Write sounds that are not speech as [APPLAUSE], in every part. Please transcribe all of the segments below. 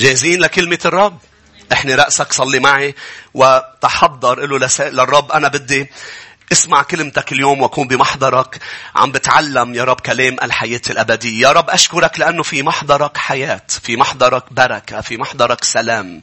جاهزين لكلمة الرب؟ احني رأسك صلي معي وتحضر له للرب أنا بدي اسمع كلمتك اليوم واكون بمحضرك عم بتعلم يا رب كلام الحياة الأبدية. يا رب أشكرك لأنه في محضرك حياة. في محضرك بركة. في محضرك سلام.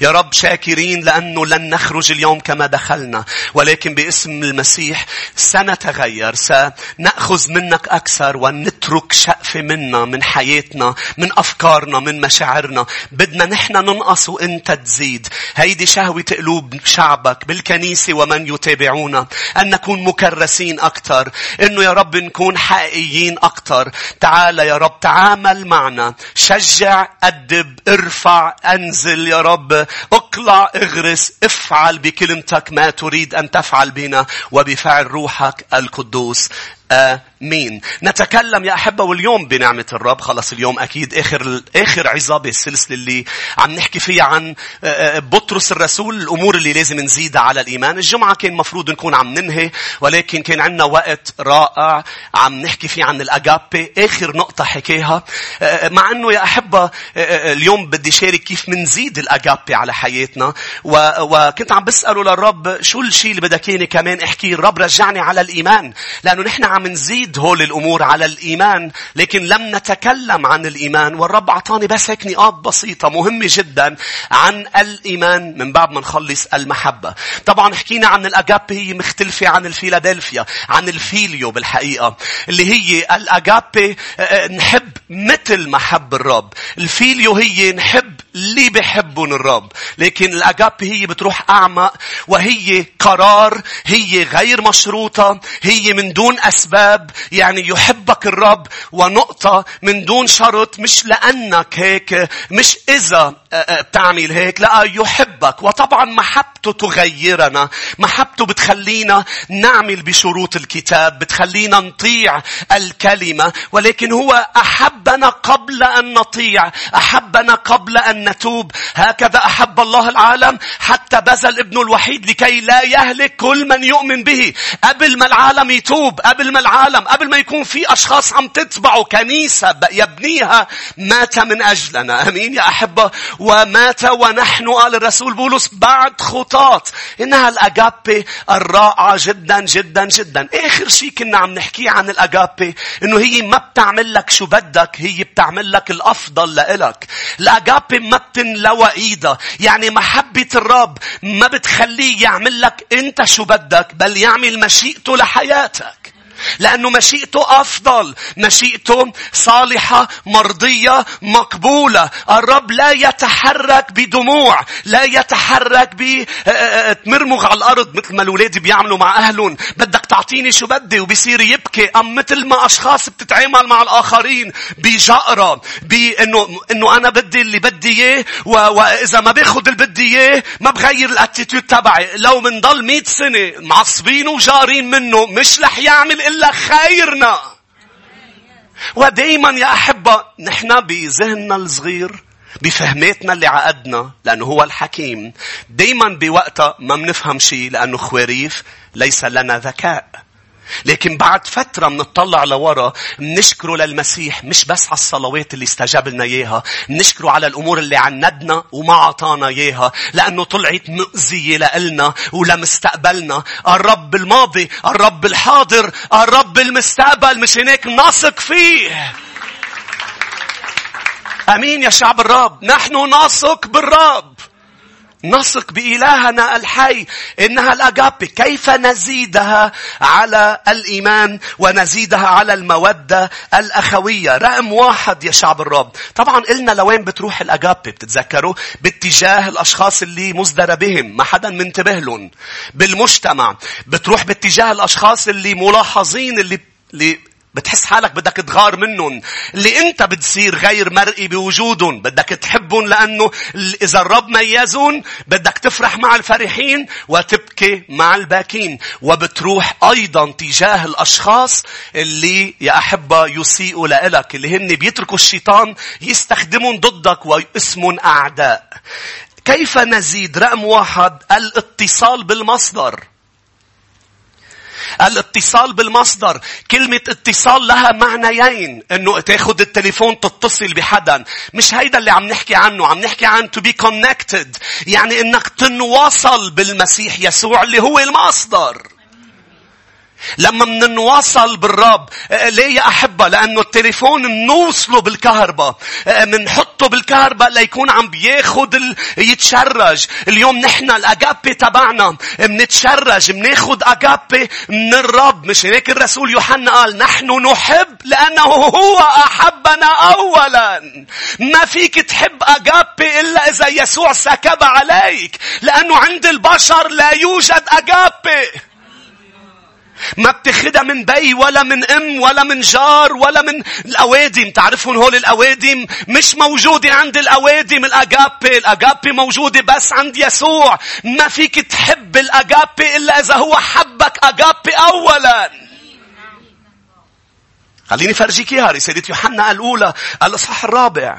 يا رب شاكرين لأنه لن نخرج اليوم كما دخلنا. ولكن باسم المسيح سنتغير. سنأخذ منك أكثر ونترك شقفة منا من حياتنا من أفكارنا من مشاعرنا. بدنا نحن ننقص وإنت تزيد. هيدي شهوة قلوب شعبك بالكنيسة ومن يتابعونا. أن نكون مكرسين أكثر. إنه يا رب نكون حقيقيين أكثر. تعال يا رب تعامل معنا. شجع أدب ارفع أنزل يا رب اقلع اغرس افعل بكلمتك ما تريد أن تفعل بنا وبفعل روحك القدوس آمين. نتكلم يا أحبة واليوم بنعمة الرب خلص اليوم أكيد آخر آخر عظة السلسلة اللي عم نحكي فيها عن آه، آه، بطرس الرسول الأمور اللي لازم نزيدها على الإيمان. الجمعة كان مفروض نكون عم ننهي ولكن كان عندنا وقت رائع عم نحكي فيه عن الأجابي آخر نقطة حكيها آه، مع أنه يا أحبة اليوم بدي شارك كيف منزيد الأجابي على حياتنا وكنت عم بسأله للرب شو الشيء اللي بدك كمان احكي الرب رجعني على الإيمان لأنه نحن عم نزيد هول الأمور على الإيمان لكن لم نتكلم عن الإيمان والرب أعطاني بس هيك نقاط بسيطة مهمة جدا عن الإيمان من بعد ما نخلص المحبة. طبعا حكينا عن الأغابي هي مختلفة عن الفيلادلفيا عن الفيليو بالحقيقة اللي هي الأغابي آه، آه، نحب مثل ما حب الرب. الفيليو هي نحب اللي بحبهم الرب. لكن الأغابي هي بتروح أعمق وهي قرار هي غير مشروطة هي من دون أسباب أسباب يعني يحبك الرب ونقطة من دون شرط مش لأنك هيك مش إذا آه، آه، بتعمل هيك لا يحبك. وطبعا محبته تغيرنا. محبته بتخلينا نعمل بشروط الكتاب بتخلينا نطيع الكلمة. ولكن هو أحبنا قبل أن نطيع أحبنا قبل أن نتوب. هكذا أحب الله العالم حتى بذل ابنه الوحيد لكي لا يهلك كل من يؤمن به. قبل ما العالم يتوب قبل ما العالم قبل ما يكون في أشخاص عم تتبعوا كنيسة يبنيها مات من أجلنا. أمين يا أحبة. ومات ونحن قال الرسول بولس بعد خطاط إنها الأجابي الرائعة جدا جدا جدا. آخر شيء كنا عم نحكي عن الأجابي إنه هي ما بتعمل لك شو بدك هي بتعمل لك الأفضل لإلك. الأجابي ما بتنلوى إيدها. يعني محبة الرب ما بتخليه يعمل لك أنت شو بدك بل يعمل مشيئته لحياتك. لأنه مشيئته أفضل. مشيئته صالحة، مرضية، مقبولة. الرب لا يتحرك بدموع. لا يتحرك بتمرمغ على الأرض مثل ما الأولاد بيعملوا مع أهلهم. بدك تعطيني شو بدي وبصير يبكي. أم مثل ما أشخاص بتتعامل مع الآخرين بجأرة. بأنه إنه أنا بدي اللي بدي إياه وإذا ما باخذ اللي بدي إياه ما بغير الاتيتيود تبعي. لو منضل 100 سنة معصبين وجارين منه مش رح يعمل إلا خيرنا. ودايما يا أحبة نحن بذهننا الصغير بفهماتنا اللي عقدنا لأنه هو الحكيم دايما بوقتها ما بنفهم شيء لأنه خواريف ليس لنا ذكاء. لكن بعد فترة منطلع لورا منشكره للمسيح مش بس على الصلوات اللي استجاب لنا إياها منشكره على الأمور اللي عندنا وما عطانا إياها لأنه طلعت مؤذية لإلنا ولمستقبلنا. الرب الماضي الرب الحاضر الرب المستقبل مش هناك نثق فيه. أمين يا شعب الرب. نحن نثق بالرب. نثق بإلهنا الحي إنها الأجابي كيف نزيدها على الإيمان ونزيدها على المودة الأخوية؟ رقم واحد يا شعب الرب. طبعا قلنا لوين بتروح الأجابي بتتذكروا؟ باتجاه الأشخاص اللي مصدر بهم ما حدا منتبه لهم. بالمجتمع بتروح باتجاه الأشخاص اللي ملاحظين اللي اللي بتحس حالك بدك تغار منهم. اللي انت بتصير غير مرئي بوجودهم. بدك تحبهم لأنه إذا الرب ميزهم بدك تفرح مع الفرحين وتبكي مع الباكين. وبتروح أيضا تجاه الأشخاص اللي يا أحبة يسيئوا لك اللي هن بيتركوا الشيطان يستخدمهم ضدك واسمهم أعداء. كيف نزيد؟ رقم واحد الاتصال بالمصدر. الاتصال بالمصدر. كلمة اتصال لها معنيين. إنه تاخد التليفون تتصل بحدا. مش هيدا اللي عم نحكي عنه. عم نحكي عن to be connected. يعني إنك تنوصل بالمسيح يسوع اللي هو المصدر. لما مننواصل بالرب آه، ليه يا أحبة؟ لأنه التليفون منوصله بالكهرباء. منحطه آه، بالكهرباء ليكون عم بياخد ال... يتشرج. اليوم نحن الأجابي تبعنا منتشرج مناخد أجابي من الرب. مش هيك الرسول يوحنا قال نحن نحب لأنه هو أحبنا أولا. ما فيك تحب أجابي إلا إذا يسوع سكب عليك لأنه عند البشر لا يوجد أجابي ما بتاخدها من بي ولا من ام ولا من جار ولا من الاوادم. تعرفون هول الاوادم؟ مش موجودة عند الاوادم الاجابي الاجابي موجودة بس عند يسوع. ما فيك تحب الاجابي إلا إذا هو حبك اجابي اولا. خليني فرجيك إياها. رسالة يوحنا الأولى الإصحاح الرابع.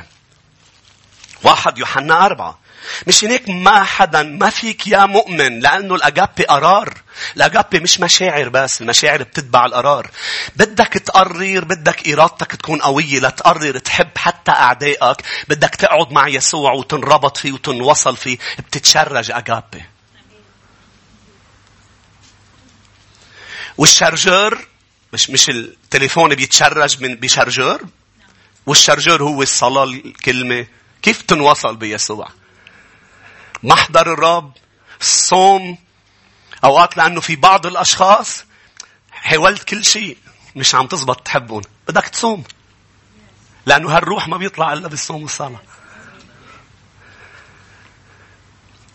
واحد يوحنا أربعة. مش هيك ما حدا ما فيك يا مؤمن لأنه الأجابي قرار. الأجابي مش مشاعر بس. المشاعر بتتبع القرار. بدك تقرر بدك إرادتك تكون قوية لتقرر تحب حتى أعدائك. بدك تقعد مع يسوع وتنربط فيه وتنوصل فيه. بتتشرج أجابي. والشارجر مش مش التليفون بيتشرج من بشارجر والشارجر هو الصلاة الكلمة كيف تنوصل بيسوع محضر الرب الصوم أوقات لأنه في بعض الأشخاص حاولت كل شيء مش عم تزبط تحبون بدك تصوم لأنه هالروح ما بيطلع إلا بالصوم والصلاة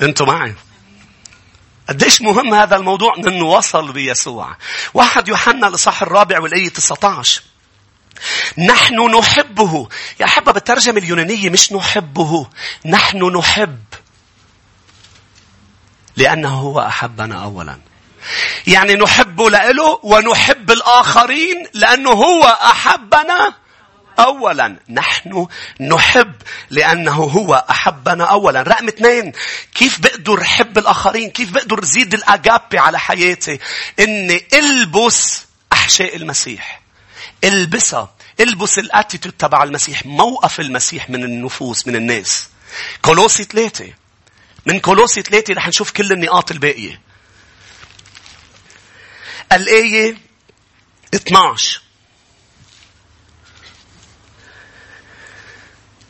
أنتوا معي قديش مهم هذا الموضوع إنه وصل بيسوع. واحد يوحنا الإصحاح الرابع والآية 19. نحن نحبه. يا أحبة بالترجمة اليونانية مش نحبه، نحن نحب. لأنه هو أحبنا أولا. يعني نحب لإله ونحب الآخرين لأنه هو أحبنا أولا. نحن نحب لأنه هو أحبنا أولا. رقم اثنين كيف بقدر حب الآخرين؟ كيف بقدر زيد الأجابي على حياتي؟ إني ألبس أحشاء المسيح. ألبسها. ألبس الاتيتود تبع المسيح موقف المسيح من النفوس من الناس. كولوسي ثلاثة من كولوسي ثلاثة رح نشوف كل النقاط الباقية. الآية 12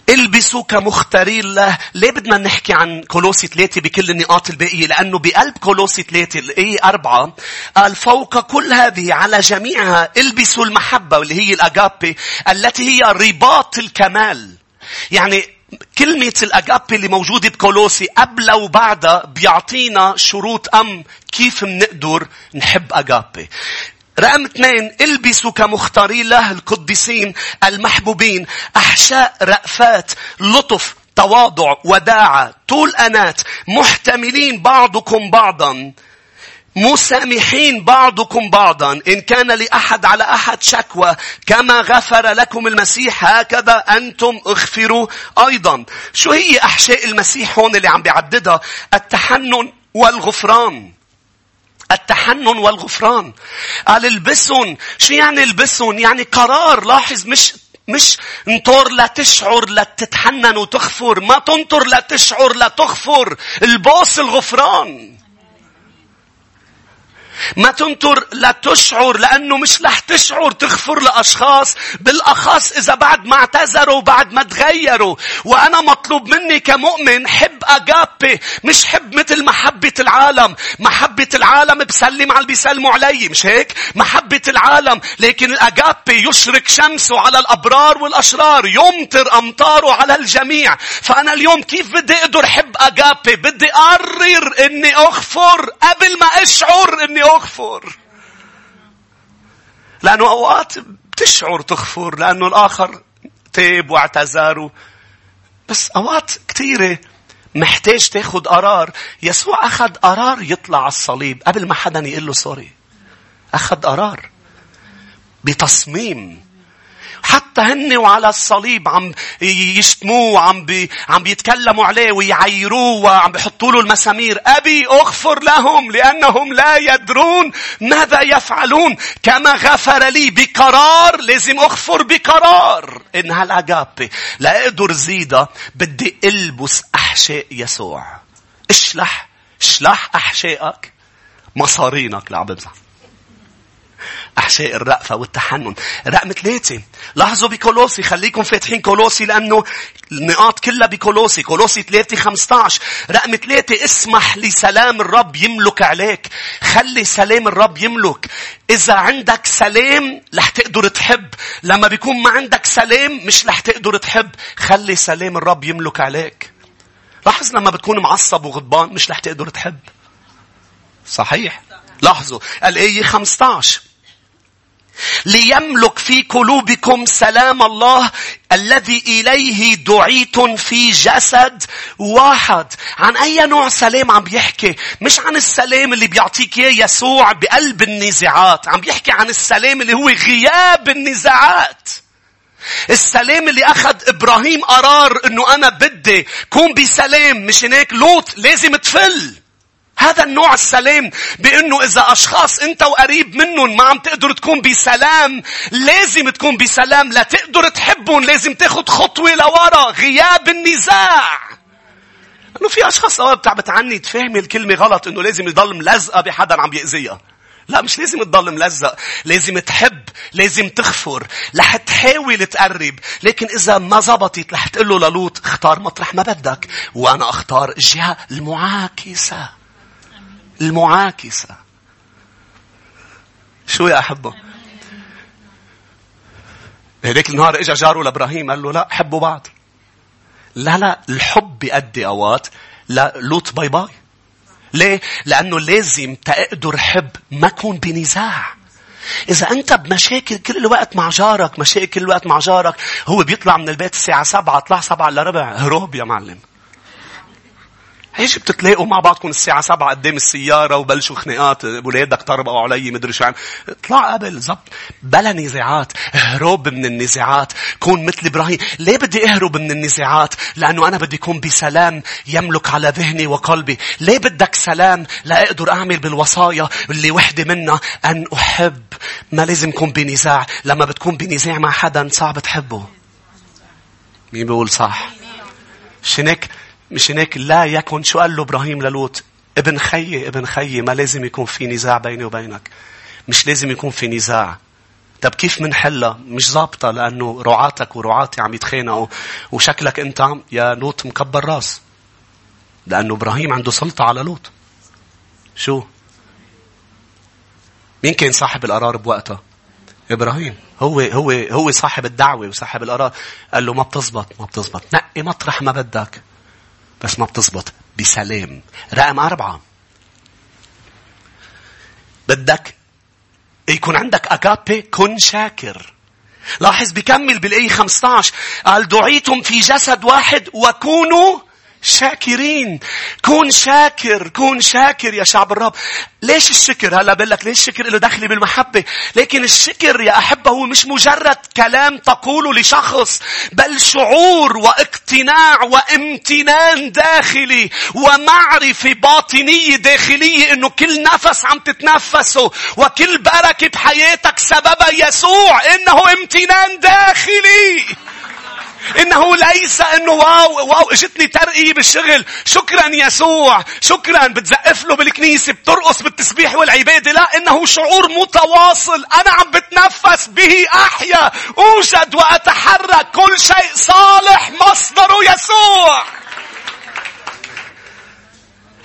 البسوا كمختارين له ليه بدنا نحكي عن كولوسي ثلاثة بكل النقاط الباقية؟ لأنه بقلب كولوسي ثلاثة الآية أربعة قال فوق كل هذه على جميعها البسوا المحبة واللي هي الأجابي التي هي رباط الكمال. يعني كلمة الأجابي اللي موجودة بكولوسي قبل وبعدها بيعطينا شروط أم كيف منقدر نحب أجابي. رقم اثنين إلبسوا كمختارين له القديسين المحبوبين أحشاء رأفات لطف تواضع وداعة طول أنات محتملين بعضكم بعضا مسامحين بعضكم بعضا. إن كان لأحد على أحد شكوى كما غفر لكم المسيح هكذا أنتم اغفروا أيضا. شو هي أحشاء المسيح هون اللي عم بيعددها؟ التحنن والغفران. التحنن والغفران. قال البسون شو يعني البسون يعني قرار. لاحظ مش مش انطر لا تشعر لا تتحنن وتغفر. ما تنطر لا تشعر لا تغفر. البوس الغفران. ما تنطر لا تشعر لأنه مش رح تشعر تغفر لأشخاص بالأخص إذا بعد ما اعتذروا بعد ما تغيروا. وأنا مطلوب مني كمؤمن حب أجابي مش حب مثل محبة العالم. محبة العالم بسلم على اللي بيسلموا علي مش هيك؟ محبة العالم. لكن الأجابي يشرك شمسه على الأبرار والأشرار يمطر أمطاره على الجميع. فأنا اليوم كيف بدي أقدر حب أجابي بدي أقرر إني أغفر قبل ما أشعر إني أغفر. لأنه أوقات بتشعر تغفر لأنه الآخر تاب واعتذر بس أوقات كثيرة محتاج تاخد قرار. يسوع أخذ قرار يطلع على الصليب قبل ما حدا يقول له سوري. أخذ قرار. بتصميم. حتى هن وعلى الصليب عم يشتموه وعم بي عم بيتكلموا عليه ويعيروه وعم بيحطوا له المسامير. أبي أغفر لهم لأنهم لا يدرون ماذا يفعلون. كما غفر لي بقرار لازم أغفر بقرار. إن هالأجابة لا أقدر زيدها بدي ألبس أحشاء يسوع. اشلح اشلح أحشائك. مصارينك لعب بمزح. أحشاء الرأفة والتحنن. رقم ثلاثة. لاحظوا بكولوسي خليكم فاتحين كولوسي لأنه النقاط كلها بكولوسي. كولوسي 3 15. رقم ثلاثة اسمح لسلام الرب يملك عليك. خلي سلام الرب يملك. إذا عندك سلام رح تقدر تحب. لما بيكون ما عندك سلام مش رح تقدر تحب. خلي سلام الرب يملك عليك. لاحظ لما بتكون معصب وغضبان مش رح تقدر تحب. صحيح. لاحظوا الآية 15 ليملك في قلوبكم سلام الله الذي إليه دعيتم في جسد واحد. عن أي نوع سلام عم بيحكي؟ مش عن السلام اللي بيعطيك إياه يسوع بقلب النزاعات. عم بيحكي عن السلام اللي هو غياب النزاعات. السلام اللي أخذ إبراهيم قرار إنه أنا بدي كون بسلام مش هيك لوط لازم تفل. هذا النوع السلام بأنه إذا أشخاص أنت وقريب منهم ما عم تقدر تكون بسلام لازم تكون بسلام. لا تقدر تحبهم لازم تاخد خطوة لورا. غياب النزاع. انه في أشخاص أوقات بتعني تفهمي الكلمة غلط إنه لازم يضل ملزقة بحدا عم بيأذيها لا مش لازم تضل ملزق. لازم تحب لازم تغفر. رح تحاول تقرب. لكن إذا ما زبطت رح تقول له للوط اختار مطرح ما بدك. وأنا أختار الجهة المعاكسة. المعاكسة. شو يا أحبه؟ هذيك النهار اجى جاره لإبراهيم قال له لا حبوا بعض. لا لا الحب بيأدي أوقات لوط bye bye. ليه؟ لأنه لازم تقدر حب ما كون بنزاع. إذا أنت بمشاكل كل الوقت مع جارك، مشاكل كل الوقت مع جارك، هو بيطلع من البيت الساعة سبعة، طلع سبعة إلا ربع، هروب يا معلم. إيش بتتلاقوا مع بعضكم الساعة سبعة قدام السيارة وبلشوا خناقات ولادك طربقوا علي مدري شو عن اطلع قبل زبط. بلا نزاعات. اهرب من النزاعات. كون مثل إبراهيم. ليه بدي أهرب من النزاعات؟ لأنه أنا بدي أكون بسلام يملك على ذهني وقلبي. ليه بدك سلام؟ لا أقدر أعمل بالوصايا اللي وحدة منها أن أحب. ما لازم كون بنزاع. لما بتكون بنزاع مع حدا صعب تحبه. مين بيقول صح؟ شنك؟ مش هناك لا يكن شو قال له إبراهيم للوط ابن خيي ابن خيي ما لازم يكون في نزاع بيني وبينك مش لازم يكون في نزاع طب كيف منحلها؟ مش ظابطة لأنه رعاتك ورعاتي عم يتخانقوا وشكلك أنت يا لوط مكبر راس. لأنه إبراهيم عنده سلطة على لوط. شو؟ مين كان صاحب القرار بوقتها؟ إبراهيم. هو هو هو صاحب الدعوة وصاحب القرار. قال له ما بتزبط ما بتزبط. نقي مطرح ما بدك. بس ما بتزبط. بسلام. رقم أربعة. بدك يكون عندك أكابي كن شاكر. لاحظ بكمل بالآية 15 قال دعيتم في جسد واحد وكونوا شاكرين. كون شاكر كون شاكر يا شعب الرب. ليش الشكر؟ هلا بقول لك ليش الشكر له دخل بالمحبة؟ لكن الشكر يا أحبه هو مش مجرد كلام تقوله لشخص بل شعور واقتناع وامتنان داخلي ومعرفة باطنية داخلية إنه كل نفس عم تتنفسه وكل بركة بحياتك سببها يسوع إنه امتنان داخلي. إنه ليس إنه واو واو إجتني ترقية بالشغل. شكرا يسوع. شكرا. بتزقف له بالكنيسة بترقص بالتسبيح والعبادة. لا إنه شعور متواصل. أنا عم بتنفس به أحيا أوجد وأتحرك. كل شيء صالح. مصدره يسوع.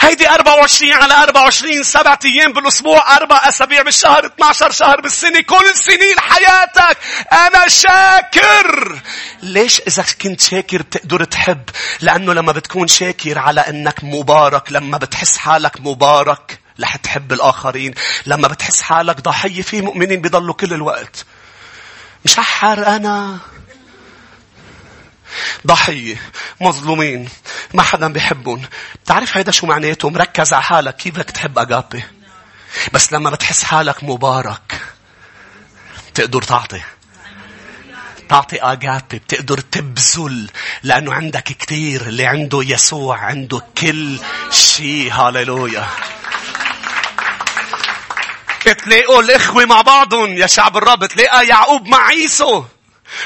هيدي 24 على 24 سبعة أيام بالأسبوع أربع أسابيع بالشهر 12 شهر بالسنة كل سنين حياتك. أنا شاكر. ليش إذا كنت شاكر بتقدر تحب؟ لأنه لما بتكون شاكر على أنك مبارك لما بتحس حالك مبارك رح تحب الآخرين. لما بتحس حالك ضحية في مؤمنين بيضلوا كل الوقت. مشحر أنا؟ ضحية مظلومين ما حدا بيحبهم بتعرف هيدا شو معناته؟ مركز على حالك كيف بدك تحب أجابي بس لما بتحس حالك مبارك تقدر تعطي. تعطي أجابي بتقدر تبذل لأنه عندك كتير اللي عنده يسوع عنده كل شيء. هاليلويا تلاقوا الإخوة مع بعضهم يا شعب الرب تلاقى يعقوب مع عيسو.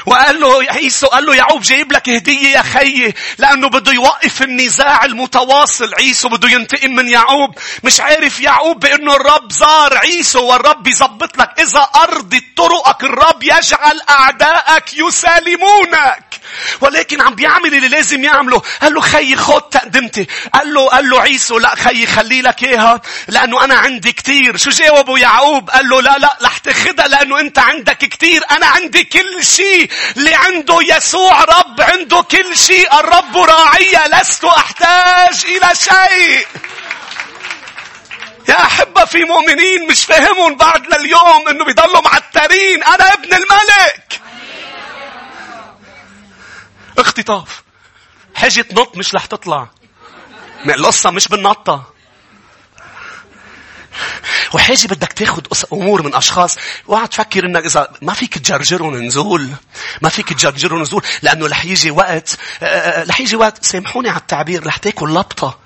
وقال له عيسو قال له يعقوب جايب لك هدية يا خيي لأنه بده يوقف النزاع المتواصل. عيسو بده ينتقم من يعقوب. مش عارف يعقوب بأنه الرب زار عيسو والرب يزبط لك إذا أرضي طرقك الرب يجعل أعدائك يسالمونك. ولكن عم بيعمل اللي لازم يعمله. قال له خيي خد تقدمتي. قال له قال له عيسو لا خيي خلي لك إياها لأنه أنا عندي كتير. شو جاوبه يعقوب؟ قال له لا لا رح تاخذها لأنه أنت عندك كتير. أنا عندي كل شيء. اللي عنده يسوع رب عنده كل شيء الرب راعي لست أحتاج إلى شيء. يا أحبة في مؤمنين مش فاهمهم بعد لليوم إنه بيضلوا معترين أنا ابن الملك. اختطاف. حاجة تنط مش رح تطلع. القصة مش بالنطة. وحاجة بدك تاخد أمور من أشخاص. اوعى تفكر إنك إذا ما فيك تجرجرهم نزول. ما فيك تجرجرهم نزول. لأنه رح يجي وقت آه، آه، آه، رح يجي وقت سامحوني على التعبير رح تاكل لبطة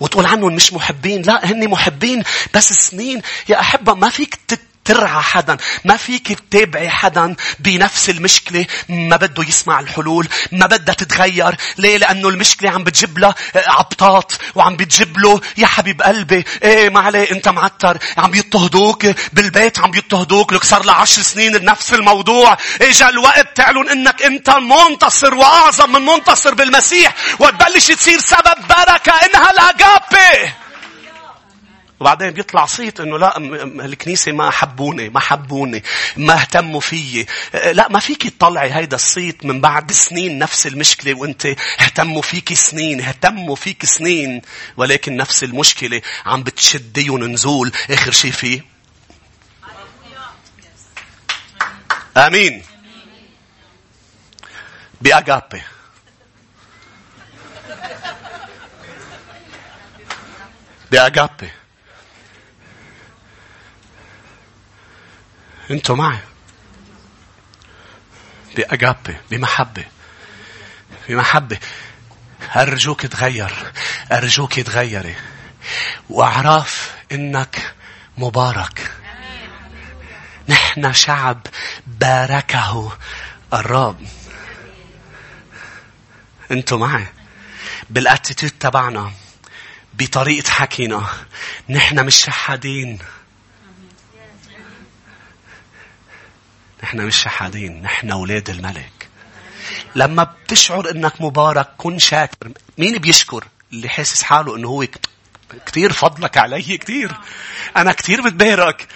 وتقول عنهم مش محبين. لا هن محبين. بس سنين. يا أحبة ما فيك ترعى حدا. ما فيك تتابعي حدا بنفس المشكلة. ما بده يسمع الحلول. ما بدها تتغير. ليه؟ لأنه المشكلة عم بتجيب له آه، عبطات وعم بتجيب له يا حبيب قلبي إيه ما عليه أنت معتر. عم يضطهدوك. بالبيت عم يضطهدوك. لك صار له عشر سنين نفس الموضوع. إجا الوقت تعلن إنك أنت منتصر وأعظم من منتصر بالمسيح. وتبلش تصير سبب بركة. إنها الاجابي وبعدين بيطلع صيت إنه لا الكنيسة ما حبوني ما حبوني ما اهتموا فيي. لا ما فيك تطلعي هيدا الصيت من بعد سنين نفس المشكلة وأنت اهتموا فيك سنين اهتموا فيك سنين ولكن نفس المشكلة عم بتشديهم نزول آخر شيء فيه. آمين. باجابي باجابي أنتوا معي. بأجابة بمحبة بمحبة. أرجوك تغير أرجوك تغيري. وأعرف إنك مبارك. نحن شعب باركه الرب. أنتوا معي. بالاتيتيود تبعنا بطريقة حكينا نحن مش شحادين. نحن مش شحادين نحن أولاد الملك. لما بتشعر إنك مبارك كن شاكر. مين بيشكر؟ اللي حاسس حاله إنه هو كتير فضلك علي كتير. أنا كتير بتبارك.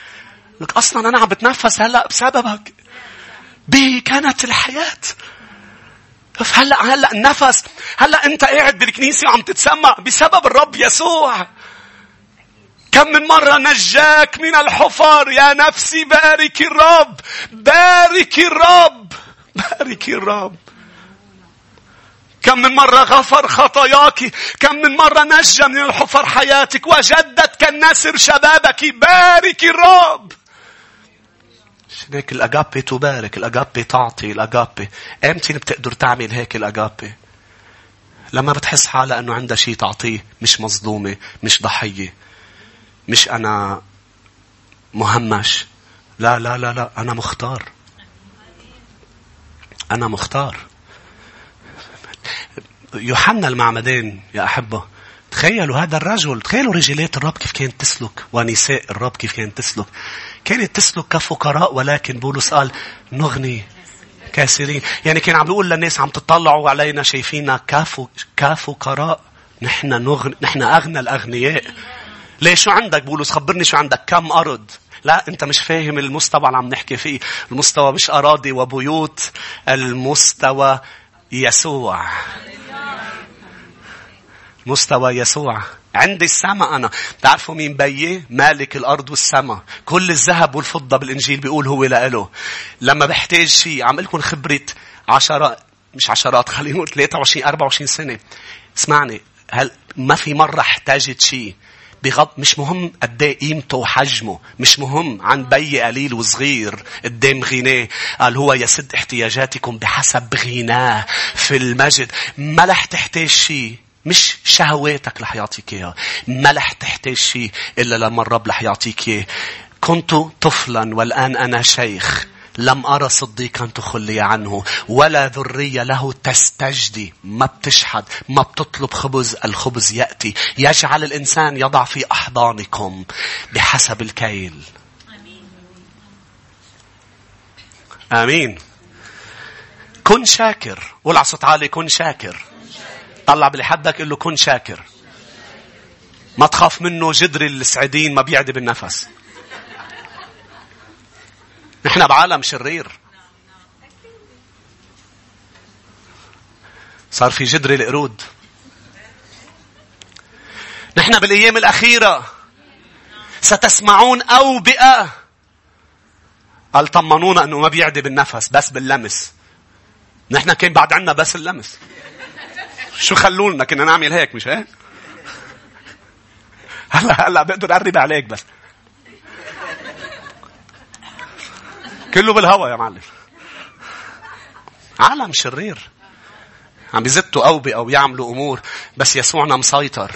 لك أصلا أنا عم بتنفس هلأ بسببك. به كانت الحياة. هلأ هلأ النفس. هلأ أنت قاعد بالكنيسة وعم تتسمع بسبب الرب يسوع. كم من مرة نجاك من الحفر يا نفسي بارك الرب بارك الرب بارك الرب. كم من مرة غفر خطاياك كم من مرة نجى من الحفر حياتك وجدت كالنسر شبابك بارك الرب. هيك الأجابي تبارك الأجابي تعطي الأجابي إمتى بتقدر تعمل هيك الأجابي لما بتحس حالها أنه عندها شيء تعطيه مش مصدومة مش ضحية. مش أنا مهمش. لا لا لا لا أنا مختار. أنا مختار. يوحنا المعمدان يا أحبة تخيلوا هذا الرجل تخيلوا رجالات الرب كيف كانت تسلك ونساء الرب كيف كانت تسلك. كانت تسلك كفقراء ولكن بولس قال نغني كاسرين. يعني كان عم بيقول للناس عم تطلعوا علينا شايفيننا كفقراء. نحن نغني نحن أغنى الأغنياء. ليه شو عندك؟ بولس خبرني شو عندك. كم أرض؟ لا أنت مش فاهم المستوى اللي عم نحكي فيه. المستوى مش أراضي وبيوت المستوى يسوع. مستوى يسوع. عندي السماء أنا. تعرفوا مين بيي؟ مالك الأرض والسماء. كل الذهب والفضة بالإنجيل بيقول هو لإله. لما بحتاج شيء عم لكم خبرة عشرات مش عشرات خلينا نقول 23 24 سنة. اسمعني هل ما في مرة احتاجت شيء؟ بغض مش مهم قد إيه قيمته وحجمه مش مهم عن بي قليل وصغير قدام غناه. قال هو يسد احتياجاتكم بحسب غناه في المجد. ما رح تحتاج شيء مش شهواتك رح يعطيك اياها ما رح تحتاج شيء إلا لما الرب رح يعطيك إياه. كنت طفلا والآن أنا شيخ. لم أرى صديقا تخلي عنه ولا ذرية له تستجدي. ما بتشحد ما بتطلب خبز الخبز يأتي. يجعل الإنسان يضع في أحضانكم بحسب الكيل. آمين. كن شاكر. قول على صوت عالي كن شاكر. طلع باللي حدك قل له كن شاكر. ما تخاف منه جدري السعيدين ما بيعدي بالنفس. نحن بعالم شرير. صار في جدري القرود. نحن بالأيام الأخيرة ستسمعون أوبئة. قال طمنونا أنه ما بيعدي بالنفس بس باللمس. نحن كان بعد عنا بس اللمس. شو خلولنا؟ كنا نعمل هيك مش هيك؟ هلا هلا بقدر أقرب عليك بس. كله بالهوا يا معلم. عالم شرير. عم بيزتوا أوبئة ويعملوا أمور بس يسوعنا مسيطر.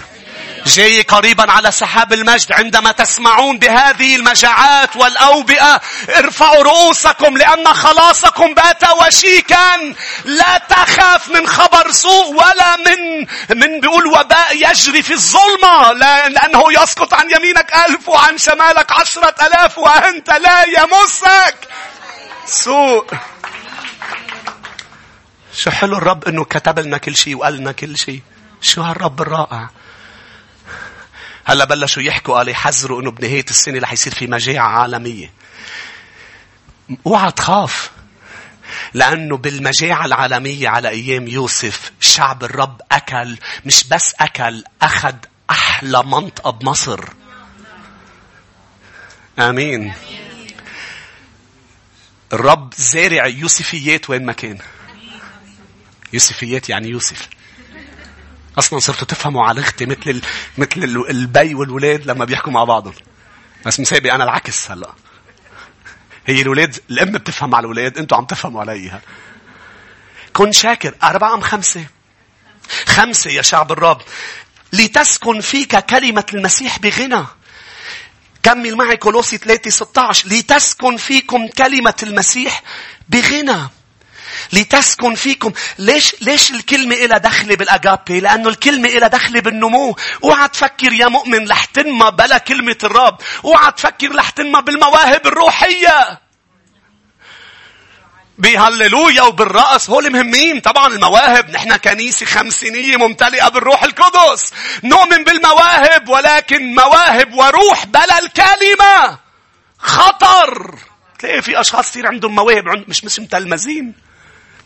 جاي قريبا على سحاب المجد عندما تسمعون بهذه المجاعات والأوبئة ارفعوا رؤوسكم لأن خلاصكم بات وشيكا. لا تخاف من خبر سوء ولا من من بيقول وباء يجري في الظلمة لأنه يسقط عن يمينك ألف وعن شمالك عشرة ألاف وأنت لا يمسك. سوء. شو حلو الرب إنه كتب لنا كل شيء وقال لنا كل شيء. شو هالرب الرائع. هلا بلشوا يحكوا قال يحذروا إنه بنهاية السنة رح يصير في مجاعة عالمية. اوعى تخاف. لأنه بالمجاعة العالمية على أيام يوسف شعب الرب أكل مش بس أكل أخذ أحلى منطقة بمصر. آمين. الرب زارع يوسفيات وين ما كان. يوسفيات يعني يوسف. أصلا صرتوا تفهموا على أختي مثل ال... مثل البي والولاد لما بيحكوا مع بعضهم. بس مسابي أنا العكس هلأ. هي الولاد الأم بتفهم على الولاد أنتوا عم تفهموا عليها. كن شاكر. أربعة أم خمسة؟ خمسة يا شعب الرب. لتسكن فيك كلمة المسيح بغنى. كمل معي كولوسي 3 16 لتسكن فيكم كلمة المسيح بغنى. لتسكن فيكم. ليش ليش الكلمة إلى دخل بالأجابي لأنه الكلمة إلى دخل بالنمو. أوعى تفكر يا مؤمن رح تنمى بلا كلمة الرب. أوعى تفكر رح تنمى بالمواهب الروحية. بهللويا وبالرقص هول مهمين. طبعا المواهب. نحن كنيسة خمسينية ممتلئة بالروح القدس. نؤمن بالمواهب ولكن مواهب وروح بلا الكلمة. خطر. تلاقي في أشخاص كثير عندهم مواهب. مش مش متلمذين.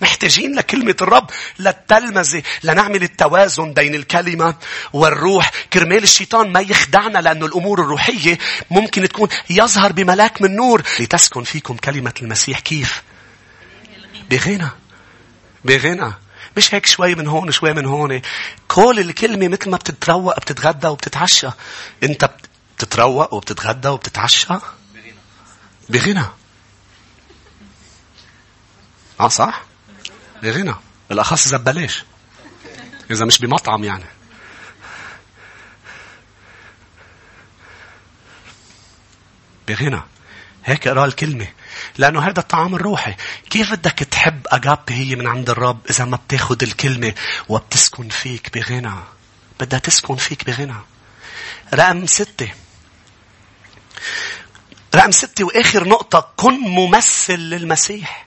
محتاجين لكلمة الرب للتلمذة لنعمل التوازن بين الكلمة والروح. كرمال الشيطان ما يخدعنا لأنه الأمور الروحية ممكن تكون يظهر بملاك من نور. لتسكن فيكم كلمة المسيح. كيف؟ بغنى. بغنى. مش هيك شوي من هون شوي من هون. كل الكلمة مثل ما بتتروق بتتغدى وبتتعشى. انت بتتروق وبتتغدى وبتتعشى؟ بغنى. آه صح؟ بغنى بالاخص إذا ببلاش إذا مش بمطعم يعني بغنى هيك اقرا الكلمة لأنه هذا الطعام الروحي. كيف بدك تحب أجابي هي من عند الرب إذا ما بتاخد الكلمة وبتسكن فيك بغنى. بدها تسكن فيك بغنى. رقم ستة. رقم ستة وآخر نقطة كن ممثل للمسيح.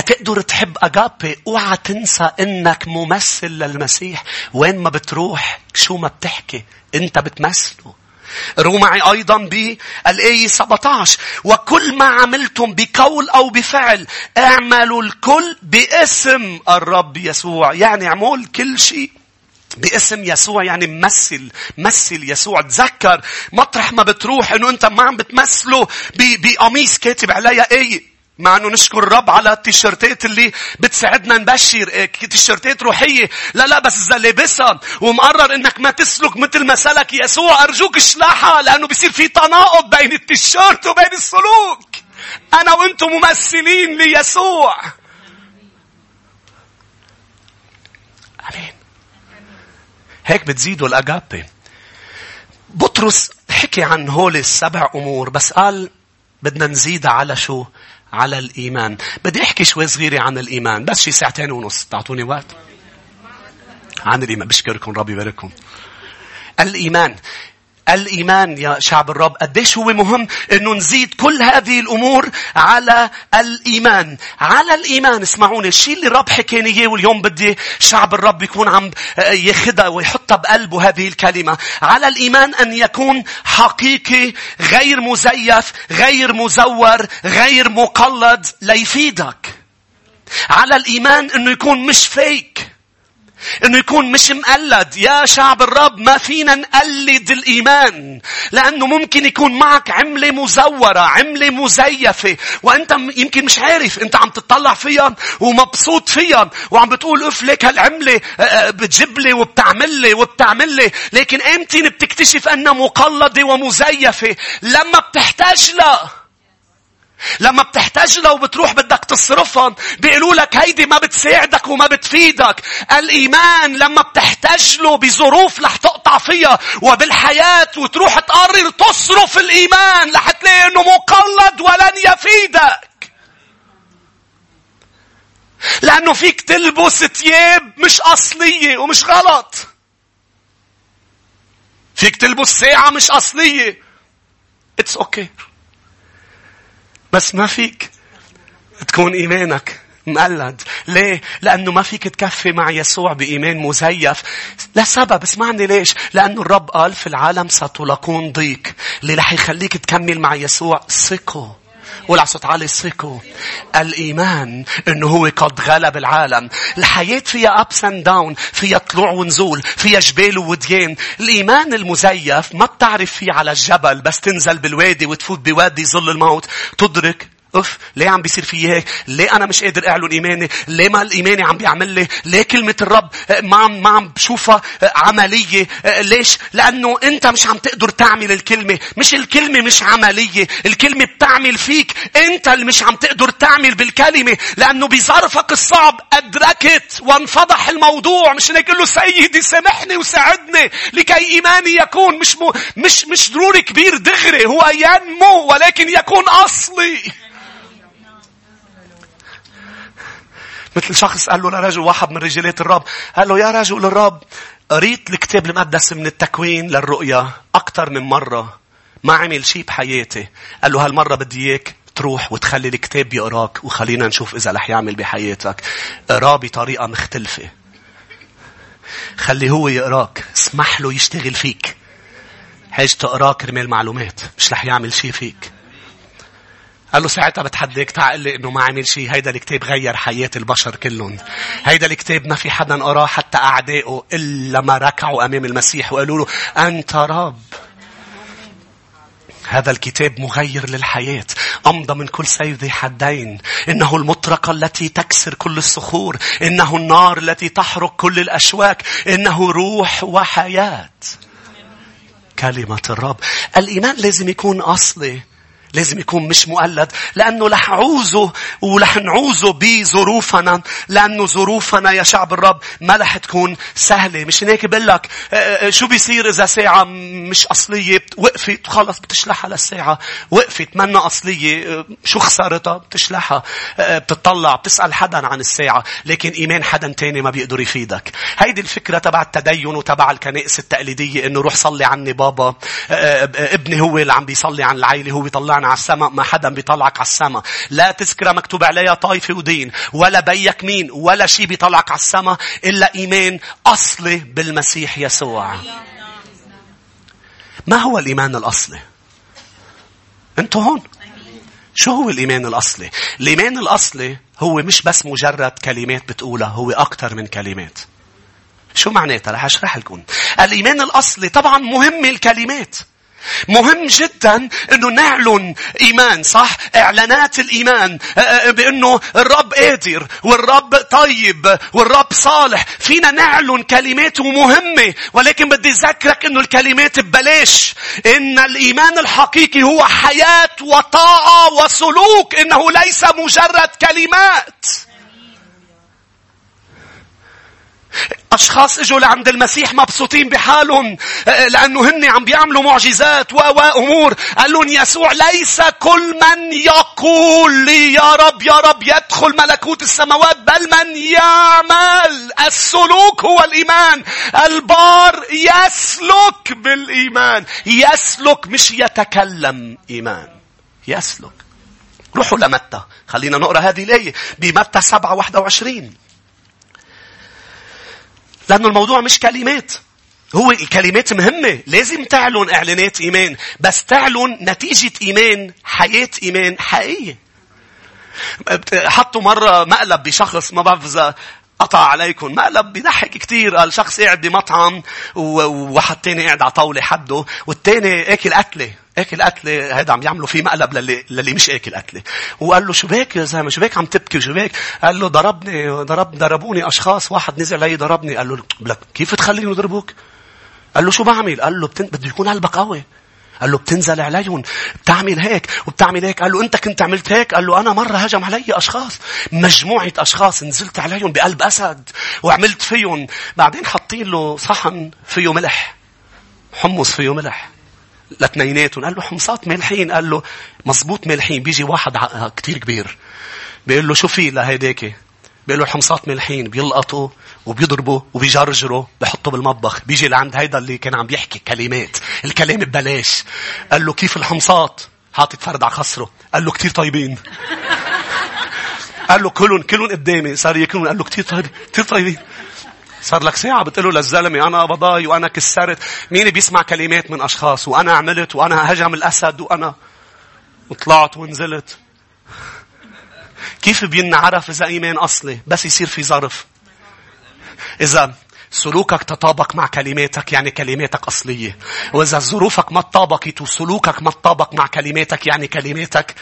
تقدر تحب أجابي اوعى تنسى إنك ممثل للمسيح. وين ما بتروح شو ما بتحكي انت بتمثله. رو معي أيضا بالآية 17 وكل ما عملتم بقول أو بفعل اعملوا الكل باسم الرب يسوع. يعني اعمل كل شيء باسم يسوع. يعني ممثل مثل يسوع. تذكر مطرح ما بتروح إنه أنت ما عم بتمثله بقميص كاتب عليها إيه مع انه نشكر الرب على التيشيرتات اللي بتساعدنا نبشر إيه، تيشيرتات روحية. لا لا بس إذا لابسها ومقرر إنك ما تسلك مثل ما سلك يسوع أرجوك اشلحها لأنه بيصير في تناقض بين التيشيرت وبين السلوك. أنا وأنتم ممثلين ليسوع. آمين. هيك بتزيدوا الأجابة. بطرس حكي عن هول السبع أمور بس قال بدنا نزيد على شو؟ على الإيمان. بدي أحكي شوي صغيرة عن الإيمان. بس شي ساعتين ونص. تعطوني وقت؟ عن الإيمان. بشكركم. ربي يبارككم. الإيمان. الإيمان يا شعب الرب. قديش هو مهم أنه نزيد كل هذه الأمور على الإيمان. على الإيمان. اسمعوني الشيء اللي الرب حكيني إياه واليوم بدي شعب الرب يكون عم ياخدها ويحطها بقلبه هذه الكلمة. على الإيمان أن يكون حقيقي غير مزيف غير مزور غير مقلد ليفيدك على الإيمان أنه يكون مش فيك إنه يكون مش مقلد. يا شعب الرب ما فينا نقلد الإيمان. لأنه ممكن يكون معك عملة مزورة عملة مزيفة. وأنت يمكن مش عارف أنت عم تطلع فيها ومبسوط فيها وعم بتقول اف ليك هالعملة. آه، آه، بتجيب لي وبتعمل لي وبتعمل لي. لكن إمتى بتكتشف أنها مقلدة ومزيفة؟ لما بتحتاج لها. لما بتحتاج لها وبتروح بدك تصرفها بيقولوا لك هيدي ما بتساعدك وما بتفيدك. الإيمان لما بتحتاج له بظروف رح تقطع فيها وبالحياة وتروح تقرر تصرف الإيمان رح تلاقي إنه مقلد ولن يفيدك. لأنه فيك تلبس ثياب مش أصلية ومش غلط. فيك تلبس ساعة مش أصلية. It's okay. بس ما فيك تكون إيمانك مقلد. ليه؟ لأنه ما فيك تكفي مع يسوع بإيمان مزيف. لسبب اسمعني ليش؟ لأنه الرب قال في العالم ستلاقون ضيق. اللي رح يخليك تكمل مع يسوع ثقوا. قول على صوت عالي. الإيمان إنه هو قد غلب العالم. الحياة فيها ups and down. فيها طلوع ونزول. فيها جبال ووديان. الإيمان المزيف ما بتعرف فيه على الجبل بس تنزل بالوادي وتفوت بوادي ظل الموت. تدرك اف ليه عم بيصير في هيك؟ ليه أنا مش قادر أعلن إيماني؟ ليه ما الإيماني عم بيعمل لي؟ ليه كلمة الرب ما عم ما عم بشوفها عملية؟ ليش؟ لأنه أنت مش عم تقدر تعمل الكلمة. مش الكلمة مش عملية الكلمة بتعمل فيك. أنت اللي مش عم تقدر تعمل بالكلمة لأنه بظرفك الصعب أدركت وانفضح الموضوع. مش هيك له سيدي سامحني وساعدني لكي إيماني يكون. مش مو مش مش ضروري كبير دغري هو ينمو ولكن يكون أصلي. مثل شخص قال له لرجل واحد من رجالات الرب. قال له يا رجل الرب قريت الكتاب المقدس من التكوين للرؤيا أكثر من مرة. ما عمل شيء بحياتي. قال له هالمرة بدي إياك تروح وتخلي الكتاب يقراك وخلينا نشوف إذا رح يعمل بحياتك. اقراه بطريقة مختلفة. خلي هو يقراك اسمح له يشتغل فيك. حاج تقراه كرمال معلومات مش رح يعمل شيء فيك. قال له ساعتها بتحديك تعال لي إنه ما عمل شيء. هيدا الكتاب غير حياة البشر كلهم. هيدا الكتاب ما في حدا قراه حتى أعدائه إلا ما ركعوا أمام المسيح وقالوا له أنت رب. هذا الكتاب مغير للحياة أمضى من كل سيف ذي حدين. إنه المطرقة التي تكسر كل الصخور إنه النار التي تحرق كل الأشواك إنه روح وحياة. كلمة الرب. الإيمان لازم يكون أصلي. لازم يكون مش مقلد لأنه رح عوزه ورح نعوزه بظروفنا لأنه ظروفنا يا شعب الرب ما رح تكون سهلة. مش هيك بقول لك آه، آه، شو بيصير إذا ساعة مش أصلية؟ وقفت خلص بتشلحها للساعة. وقفت منا أصلية آه، شو خسارتها بتشلحها. بتطلع بتسأل حدا عن الساعة. لكن إيمان حدا تاني ما بيقدر يفيدك. هيدي الفكرة تبع التدين وتبع الكنائس التقليدية إنه روح صلي عني بابا. ابني هو اللي عم بيصلي عن العيلة هو بيطلع على السماء ما حدا بيطلعك على السماء لا تذكرة مكتوب عليها طائفة ودين ولا بيك مين ولا شيء بيطلعك على السماء إلا إيمان أصلي بالمسيح يسوع ما هو الإيمان الأصلي؟ أنتوا هون شو هو الإيمان الأصلي؟ الإيمان الأصلي هو مش بس مجرد كلمات بتقولها هو أكثر من كلمات. شو معناتها؟ رح أشرح لكم. الإيمان الأصلي طبعا مهم الكلمات. مهم جدا إنه نعلن إيمان صح؟ إعلانات الإيمان آه، آه، بإنه الرب قادر والرب طيب والرب صالح. فينا نعلن كلماته مهمة ولكن بدي أذكرك إنه الكلمات ببلاش. إن الإيمان الحقيقي هو حياة وطاعة وسلوك إنه ليس مجرد كلمات. أشخاص إجوا لعند المسيح مبسوطين بحالهم آه، لأنه هن عم بيعملوا معجزات وأمور. قال لهم يسوع ليس كل من يقول لي يا رب يا رب يدخل ملكوت السماوات بل من يعمل. السلوك هو الإيمان. البار يسلك بالإيمان. يسلك مش يتكلم إيمان. يسلك. روحوا لمتى؟ خلينا نقرأ هذه الآية. بمتى 7 21 لأنه الموضوع مش كلمات. هو الكلمات مهمة. لازم تعلن إعلانات إيمان. بس تعلن نتيجة إيمان حياة إيمان حقيقية. حطوا مرة مقلب بشخص ما بعرف إذا قطع عليكم. مقلب بيضحك كتير. قال شخص قاعد بمطعم وواحد تاني قاعد على طاولة حده. والتاني أكل أكلة. أكل أكلة. هيدا عم يعملوا فيه مقلب للي, للي مش أكل أكلة. وقال له شو بك يا زلمة؟ شو بك عم تبكي؟ شو بك؟ قال له ضربني ضرب ضربوني أشخاص. واحد نزل علي ضربني. قال له لك كيف تخليني يضربوك؟ قال له شو بعمل؟ قال له بده يكون قلبك قوي. قال له بتنزل عليهم بتعمل هيك وبتعمل هيك. قال له أنت كنت عملت هيك؟ قال له أنا مرة هجم علي أشخاص. مجموعة أشخاص نزلت عليهم بقلب أسد وعملت فيهم. بعدين حاطين له صحن فيه ملح. حمص فيه ملح لاثنيناتهم. قال له حمصات ملحين. قال له مزبوط ملحين. بيجي واحد كتير كبير. بيقول له شو في لهيداك بيقول له الحمصات ملحين. بيلقطوا. وبيضربوا وبيجرجروا بحطوا بالمطبخ. بيجي لعند هيدا اللي كان عم بيحكي كلمات. الكلام ببلاش. قال له كيف الحمصات؟ حاطط فرد على خصره. قال له كتير طيبين. قال له كلهم كلهم قدامي. صار ياكلون قال له كتير طيبين كتير طيبين. صار لك ساعة؟ بتقول له للزلمة أنا بضاي وأنا كسرت. مين بيسمع كلمات من أشخاص؟ وأنا عملت وأنا هجم الأسد وأنا وطلعت ونزلت. كيف بينعرف إذا إيمان أصلي؟ بس يصير في ظرف. إذا سلوكك تطابق مع كلماتك يعني كلماتك أصلية. وإذا ظروفك ما تطابقت وسلوكك ما تطابق مع كلماتك يعني كلماتك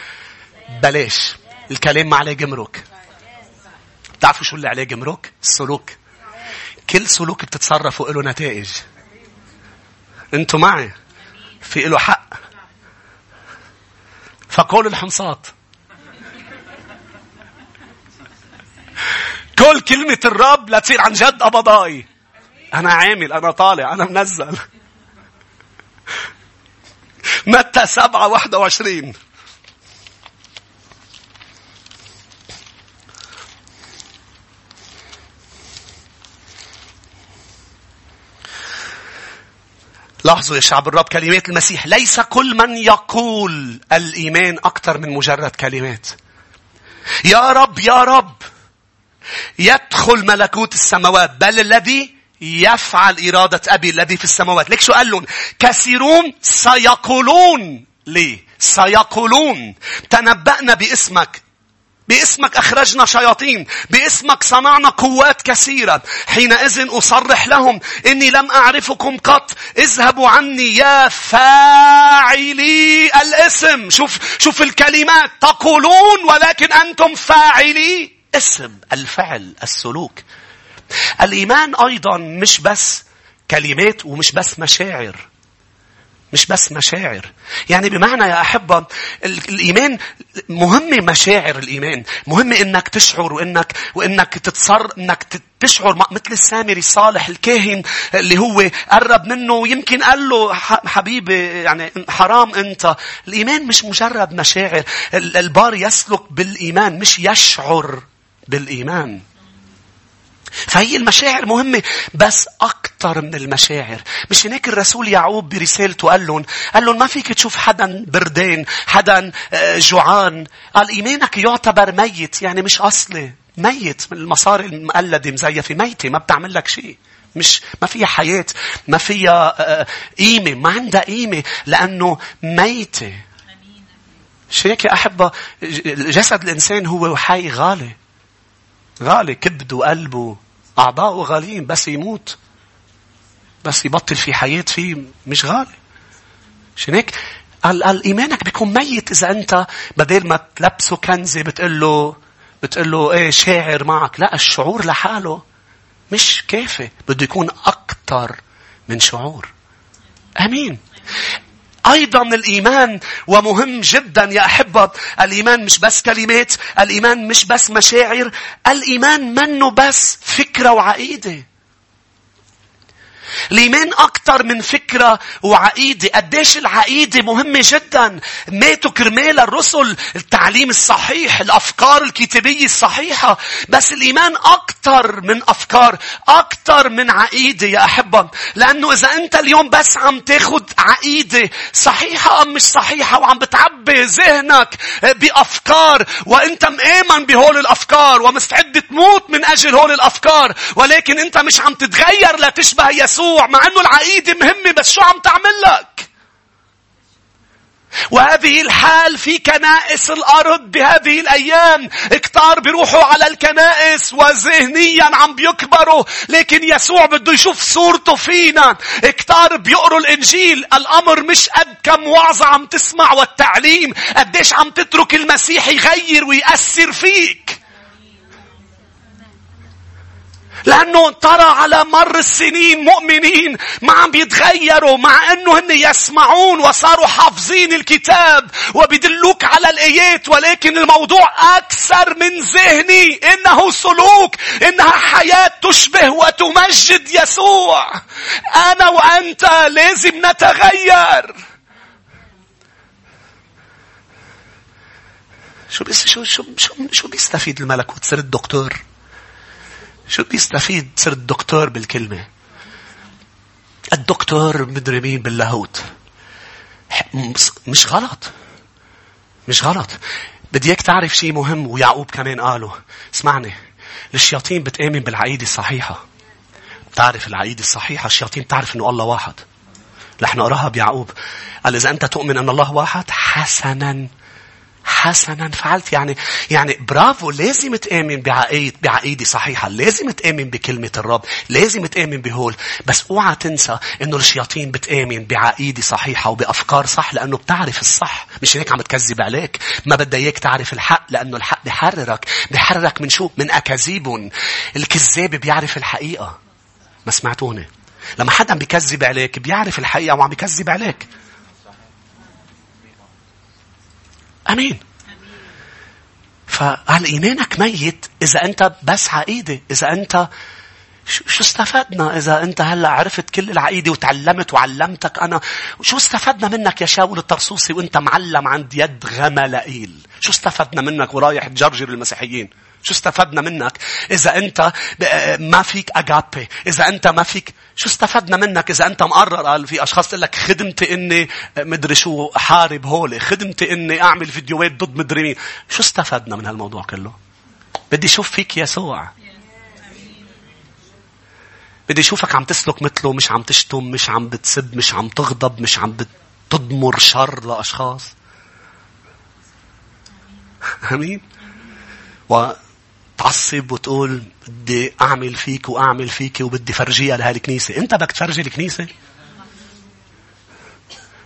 بلاش. الكلام ما عليه جمرك. بتعرفوا شو اللي عليه جمرك؟ السلوك. كل سلوك بتتصرفوا له نتائج. أنتوا معي. في له حق. فقول الحمصات كل كلمة الرب لتصير عن جد قبضاي. أنا عامل أنا طالع أنا منزل. [LAUGHS] متى سبعة واحدة وعشرين؟ لاحظوا يا شعب الرب كلمات المسيح ليس كل من يقول الإيمان أكثر من مجرد كلمات. يا رب يا رب. يدخل ملكوت السماوات بل الذي يفعل إرادة أبي الذي في السماوات. ليك شو قال لهم؟ كثيرون سيقولون لي. سيقولون. تنبأنا باسمك. باسمك أخرجنا شياطين. باسمك صنعنا قوات كثيرة. حينئذ أصرح لهم إني لم أعرفكم قط. اذهبوا عني يا فاعلي الاسم. شوف, شوف الكلمات. تقولون ولكن أنتم فاعلي اسم الفعل السلوك. الإيمان أيضا مش بس كلمات ومش بس مشاعر. مش بس مشاعر. يعني بمعنى يا أحبة الإيمان مهم مشاعر الإيمان. مهم إنك تشعر وإنك وإنك تتصر إنك تشعر مثل السامري الصالح الكاهن اللي هو قرب منه ويمكن قال له حبيبي يعني حرام أنت. الإيمان مش مجرد مشاعر. البار يسلك بالإيمان مش يشعر. بالإيمان. فهي المشاعر مهمة بس أكثر من المشاعر. مش هناك الرسول يعقوب برسالته قال لهم قال لهم ما فيك تشوف حدا بردان حدا آه، جوعان. قال إيمانك يعتبر ميت يعني مش أصلي. ميت من المصاري المقلدة مزيفة. ميتة ما بتعمل لك شيء. مش ما فيها حياة ما فيها آه، قيمة ما عندها قيمة لأنه ميتة. شيك يا أحبة؟ جسد الإنسان هو حي غالي. غالي كبده وقلبه أعضاؤه غاليين بس يموت بس يبطل في حياة فيه مش غالي عشان هيك قال, قال إيمانك بيكون ميت إذا أنت بدل ما تلبسه كنزة بتقول له بتقول له إيه شاعر معك. لا الشعور لحاله مش كافي. بده يكون أكثر من شعور. أمين. أيضا الإيمان ومهم جدا يا أحبة الإيمان مش بس كلمات الإيمان مش بس مشاعر الإيمان منه بس فكرة وعقيدة. الإيمان أكثر من فكرة وعقيدة. قديش العقيدة مهمة جدا. ماتوا كرمال الرسل التعليم الصحيح. الأفكار الكتابية الصحيحة. بس الإيمان أكثر من أفكار. أكثر من عقيدة يا أحبة. لأنه إذا أنت اليوم بس عم تاخد عقيدة صحيحة أم مش صحيحة وعم بتعبي ذهنك بأفكار وأنت مآمن بهول الأفكار ومستعد تموت من أجل هول الأفكار ولكن أنت مش عم تتغير لتشبه يسوع يسوع مع أنه العقيدة مهمة بس شو عم تعمل لك؟ وهذه الحال في كنائس الأرض بهذه الأيام. كتار بيروحوا على الكنائس وذهنيا عم بيكبروا لكن يسوع بده يشوف صورته فينا. كتار بيقروا الإنجيل. الأمر مش قد كم وعظة عم تسمع والتعليم. قديش عم تترك المسيح يغير ويأثر فيك. لأنه ترى على مر السنين مؤمنين ما عم بيتغيروا مع أنه هن يسمعون وصاروا حافظين الكتاب وبيدلوك على الآيات ولكن الموضوع أكثر من ذهني. إنه سلوك إنها حياة تشبه وتمجد يسوع. أنا وأنت لازم نتغير. شو بيس شو شو شو شو بيستفيد الملك وتصير الدكتور؟ شو بيستفيد صرت الدكتور بالكلمة؟ الدكتور مدري مين باللاهوت. مش غلط. مش غلط. بدي إياك تعرف شيء مهم ويعقوب كمان قاله. اسمعني. الشياطين بتآمن بالعقيدة الصحيحة. بتعرف العقيدة الصحيحة؟ الشياطين بتعرف إنه الله واحد. رح نقراها بيعقوب. قال إذا أنت تؤمن أن الله واحد حسنا حسنا. فعلت يعني يعني برافو. لازم تآمن بعقيد بعقيدة صحيحة. لازم تآمن بكلمة الرب. لازم تآمن بهول. بس اوعى تنسى إنه الشياطين بتآمن بعقيدة صحيحة وبأفكار صح لأنه بتعرف الصح. مش هيك عم تكذب عليك. ما بدها إياك تعرف الحق لأنه الحق بحررك. بحررك من شو؟ من أكاذيب. الكذاب بيعرف الحقيقة. ما سمعتوني؟ لما حدا بيكذب عليك بيعرف الحقيقة وعم بيكذب عليك. أمين. فقال إيمانك ميت إذا أنت بس عقيدة إذا أنت شو استفدنا إذا أنت هلأ عرفت كل العقيدة وتعلمت وعلمتك؟ أنا شو استفدنا منك يا شاول الطرسوسي وأنت معلم عند يد غملائيل؟ شو استفدنا منك ورايح تجرجر المسيحيين؟ شو استفدنا منك؟ إذا أنت ما فيك أجابي إذا أنت ما فيك شو استفدنا منك؟ إذا أنت مقرر؟ قال في أشخاص تقول لك خدمتي إني مدري شو حارب هولي. خدمتي إني أعمل فيديوهات ضد مدري مين. شو استفدنا من هالموضوع كله؟ بدي أشوف فيك يسوع. بدي أشوفك عم تسلك مثله مش عم تشتم مش عم بتسب مش عم تغضب مش عم بتضمر شر لأشخاص. [LAUGHS] أمين. و تعصب وتقول بدي أعمل فيك وأعمل فيك وبدي فرجيها لهالكنيسة. أنت بدك تفرجي الكنيسة؟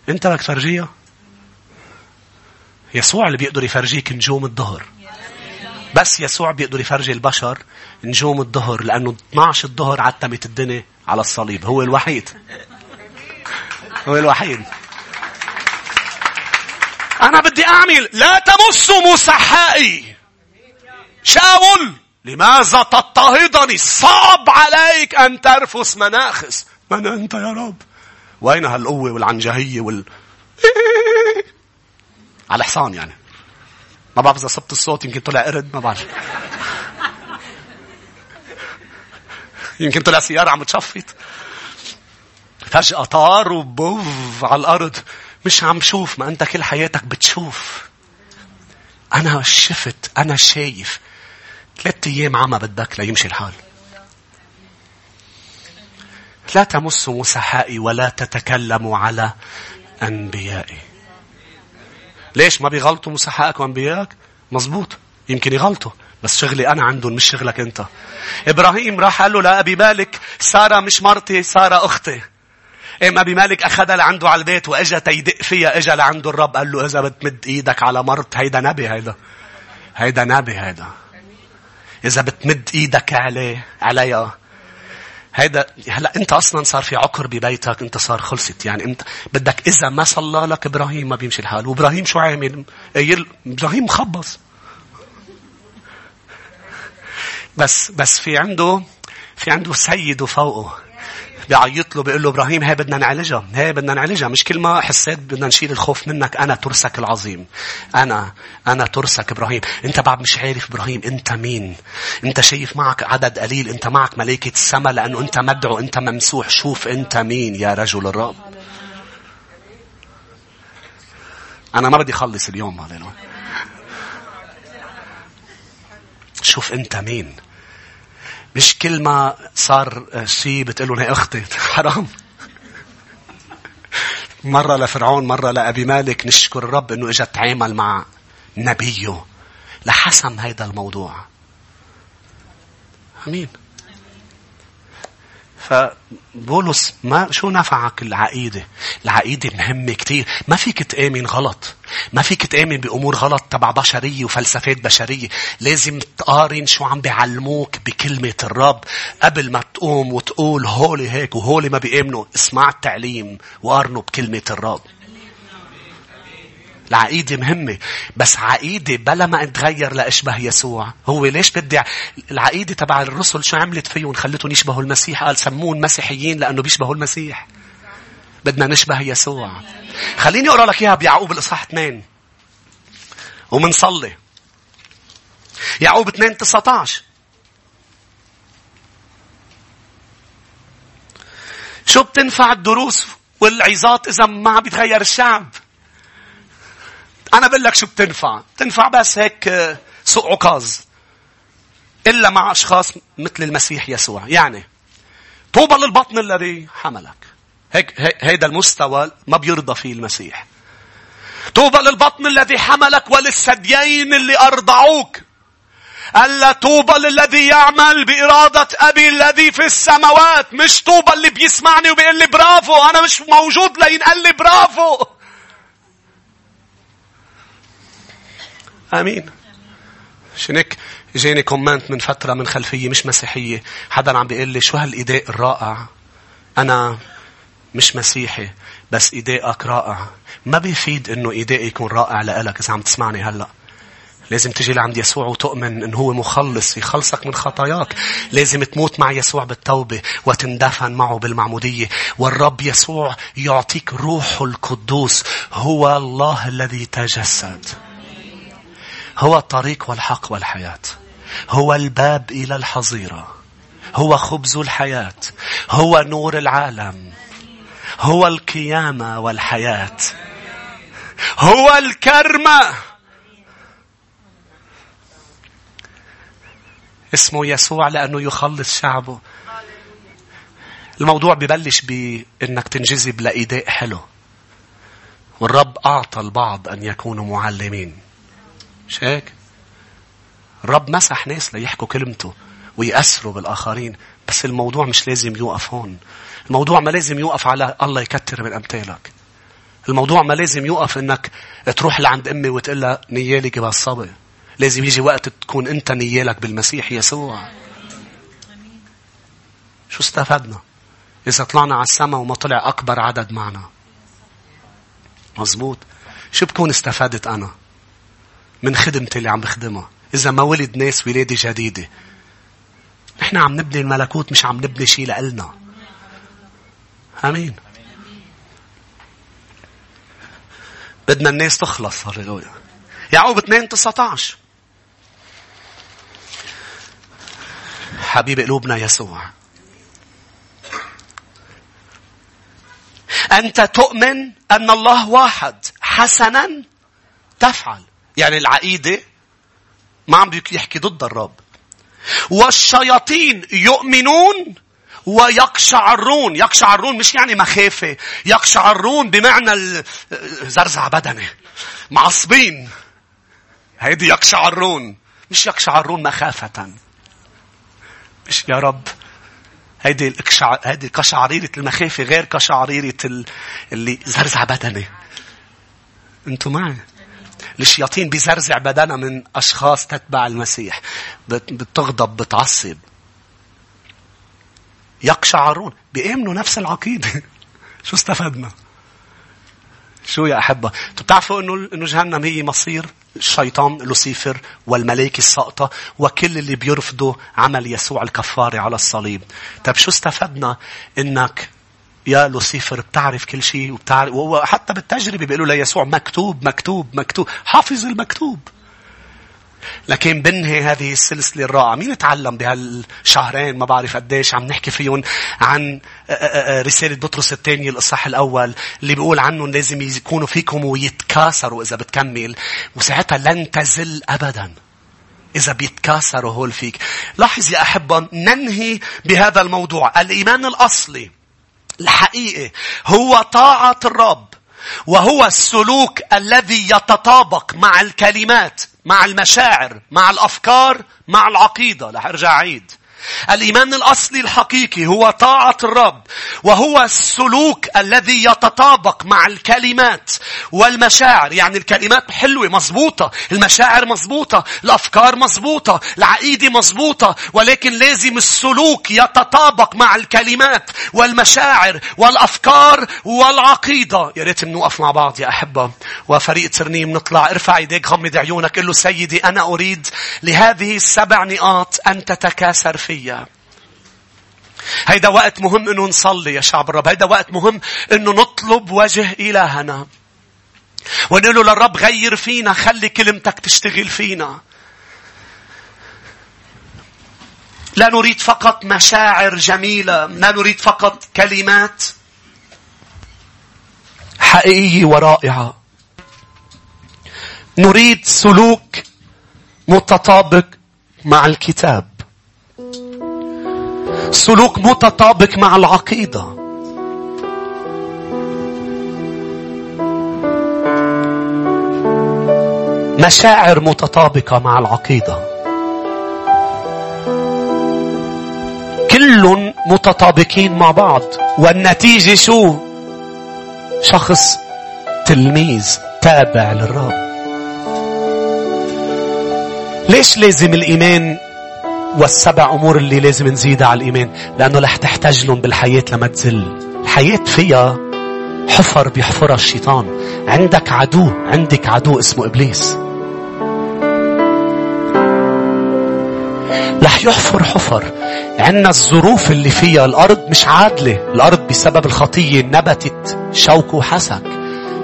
أنت بدك تفرجيها؟ يسوع اللي بيقدر يفرجيك نجوم الظهر. بس يسوع بيقدر يفرجي البشر نجوم الظهر لأنه 12 الظهر عتمت الدنيا على الصليب. هو الوحيد. هو الوحيد. أنا بدي أعمل لا تمسوا مسحائي شاول لماذا تضطهدني؟ صعب عليك أن ترفس مناخس. من أنت يا رب؟ وين هالقوة والعنجهية وال [LAUGHS] على حصان يعني. ما بعرف إذا صبت الصوت يمكن طلع قرد ما بعرف. [LAUGHS] يمكن طلع سيارة عم تشفط. فجأة طار وبوف على الأرض. مش عم شوف ما أنت كل حياتك بتشوف. أنا شفت أنا شايف. ثلاثة أيام عمى بدك ليمشي الحال. لا تمسوا مسحائي ولا تتكلموا على أنبيائي. ليش ما بيغلطوا مسحائك وأنبيائك؟ مزبوط. يمكن يغلطوا. بس شغلي أنا عندهم مش شغلك أنت. إبراهيم راح قال له لأبي مالك سارة مش مرتي سارة أختي. إيه أبي مالك أخذها لعنده على البيت وإجا تيدق فيها إجا لعنده الرب قال له إذا بتمد إيدك على مرت هيدا نبي هيدا هيدا نبي هيدا إذا بتمد إيدك عليه عليها. هيدا هلا أنت أصلا صار في عقر ببيتك أنت صار خلصت. يعني أنت بدك إذا ما صلى لك إبراهيم ما بيمشي الحال. وإبراهيم شو عامل؟ إبراهيم مخبص. بس بس في عنده في عنده سيد فوقه بيعيط له بيقول له إبراهيم هي بدنا نعالجها هي بدنا نعالجها. مش كل ما حسيت بدنا نشيل الخوف منك أنا ترسك العظيم أنا أنا ترسك إبراهيم. أنت بعد مش عارف إبراهيم أنت مين. أنت شايف معك عدد قليل أنت معك ملائكة السماء لأنه أنت مدعو أنت ممسوح. شوف أنت مين يا رجل الرب. أنا ما بدي اخلص اليوم هللويا. شوف أنت مين. مش كل ما صار شيء بتقول لهم هي أختي. [LAUGHS] حرام. مرة لفرعون مرة لأبي مالك نشكر الرب إنه اجى تعامل مع نبيه لحسم هيدا الموضوع. آمين. فبولس ما شو نفعك العقيدة؟ العقيدة مهمة كتير. ما فيك تآمن غلط. ما فيك تآمن بأمور غلط تبع بشرية وفلسفات بشرية. لازم تقارن شو عم بيعلموك بكلمة الرب قبل ما تقوم وتقول هولي هيك وهولي ما بيآمنوا. اسمع التعليم وقارنه بكلمة الرب. العقيدة مهمة بس عقيدة بلا ما اتغير لأشبه يسوع. هو ليش بدي العقيدة تبع الرسل شو عملت فيهم؟ خلتهم يشبهوا المسيح. قال سمون مسيحيين لأنه بيشبهوا المسيح. بدنا نشبه يسوع. خليني أقرأ لك إياها بيعقوب الإصحاح 2 ومنصلي. يعقوب 2 19 شو بتنفع الدروس والعظات إذا ما بيتغير الشعب؟ أنا بقول لك شو بتنفع. بتنفع بس هيك آه، سوق عكاظ. إلا مع أشخاص مثل المسيح يسوع. يعني طوبى للبطن الذي حملك. هيك هيدا المستوى ما بيرضى فيه المسيح. طوبى للبطن الذي حملك وللثديين اللي أرضعوك. ألا طوبى للذي يعمل بإرادة أبي الذي في السماوات. مش طوبى اللي بيسمعني وبيقول لي برافو. أنا مش موجود لينقل لي برافو. آمين. عشان هيك جاني كومنت من فترة من خلفية مش مسيحية. حدا عم بيقول لي شو هالإيداء الرائع؟ أنا مش مسيحي بس إيدائك رائع. ما بيفيد إنه إيدائي يكون رائع لإلك إذا عم تسمعني هلأ. لازم تجي لعند يسوع وتؤمن إن هو مخلص يخلصك من خطاياك. لازم تموت مع يسوع بالتوبة وتندفن معه بالمعمودية. والرب يسوع يعطيك روحه القدوس هو الله الذي تجسد. هو الطريق والحق والحياة. هو الباب إلى الحظيرة. هو خبز الحياة. هو نور العالم. هو القيامة والحياة. هو الكرمة اسمه يسوع لأنه يخلص شعبه. الموضوع ببلش بأنك تنجذب لإيداء حلو. والرب أعطى البعض أن يكونوا معلمين. مش هيك؟ الرب مسح ناس ليحكوا كلمته ويأثروا بالآخرين بس الموضوع مش لازم يوقف هون. الموضوع ما لازم يوقف على الله يكتر من أمثالك. الموضوع ما لازم يوقف إنك تروح لعند أمي وتقول لها نيالك بالصبي لازم يجي وقت تكون أنت نيالك بالمسيح يسوع. شو استفدنا؟ إذا طلعنا على السماء وما طلع أكبر عدد معنا. مزبوط شو بكون استفادت أنا؟ من خدمتي اللي عم بخدمها. إذا ما ولد ناس ولادة جديدة. نحن عم نبني الملكوت مش عم نبني شيء لإلنا. آمين. بدنا الناس تخلص. هللويا يعقوب 2 19 حبيب قلوبنا يسوع. أنت تؤمن أن الله واحد حسنا تفعل. يعني العقيدة ما عم يحكي ضد الرب. والشياطين يؤمنون ويقشعرون. يقشعرون مش يعني مخافة. يقشعرون بمعنى زرزع بدني. معصبين. هيدي يقشعرون. مش يقشعرون مخافة. مش يا رب. هيدي. هيدي كشعريرة المخافة غير كشعريرة ال... اللي زرزع بدني. أنتوا معي؟ الشياطين بيزرزع بدنها من أشخاص تتبع المسيح. بتغضب بتعصب. يقشعرون. بيأمنوا نفس العقيدة. [LAUGHS] شو استفدنا؟ شو يا أحبة؟ بتعرفوا إنه إنه جهنم هي مصير الشيطان لوسيفر والملائكة الساقطة وكل اللي بيرفضوا عمل يسوع الكفاري على الصليب. طيب شو استفدنا إنك يا لوسيفر بتعرف كل شيء وبتعرف وهو حتى بالتجربة بيقولوا ليسوع مكتوب مكتوب مكتوب حافظ المكتوب. لكن بنهي هذه السلسلة الرائعة. مين تعلم بهالشهرين ما بعرف قديش عم نحكي فيهم عن رسالة بطرس الثانية الإصحاح الأول اللي بيقول عنهم لازم يكونوا فيكم ويتكاثروا إذا بتكمل وساعتها لن تزل أبدا. إذا بيتكاثروا هول فيك. لاحظ يا أحبة ننهي بهذا الموضوع. الإيمان الأصلي الحقيقي هو طاعة الرب وهو السلوك الذي يتطابق مع الكلمات مع المشاعر مع الأفكار مع العقيدة. رح أرجع الإيمان الأصلي الحقيقي هو طاعة الرب وهو السلوك الذي يتطابق مع الكلمات والمشاعر. يعني الكلمات حلوة مزبوطة المشاعر مزبوطة الأفكار مزبوطة العقيدة مزبوطة ولكن لازم السلوك يتطابق مع الكلمات والمشاعر والأفكار والعقيدة. يا ريت نوقف مع بعض يا أحبة. وفريق ترنيم نطلع. ارفع ايديك غمض عيونك قل له سيدي أنا أريد لهذه السبع نقاط أن تتكاثر في فيا هيدا وقت مهم إنه نصلي يا شعب الرب. هيدا وقت مهم إنه نطلب وجه إلهنا. ونقول له للرب غير فينا خلي كلمتك تشتغل فينا. لا نريد فقط مشاعر جميلة لا نريد فقط كلمات حقيقية ورائعة. نريد سلوك متطابق مع الكتاب. سلوك متطابق مع العقيدة. مشاعر متطابقة مع العقيدة. كل متطابقين مع بعض والنتيجة شو؟ شخص تلميذ تابع للرب. ليش لازم الإيمان والسبع أمور اللي لازم نزيدها على الإيمان لأنه رح تحتاج لهم بالحياة لما تزل. الحياة فيها حفر بيحفرها الشيطان. عندك عدو عندك عدو اسمه إبليس. رح يحفر حفر. عندنا الظروف اللي فيها الأرض مش عادلة. الأرض بسبب الخطية نبتت شوك وحسك.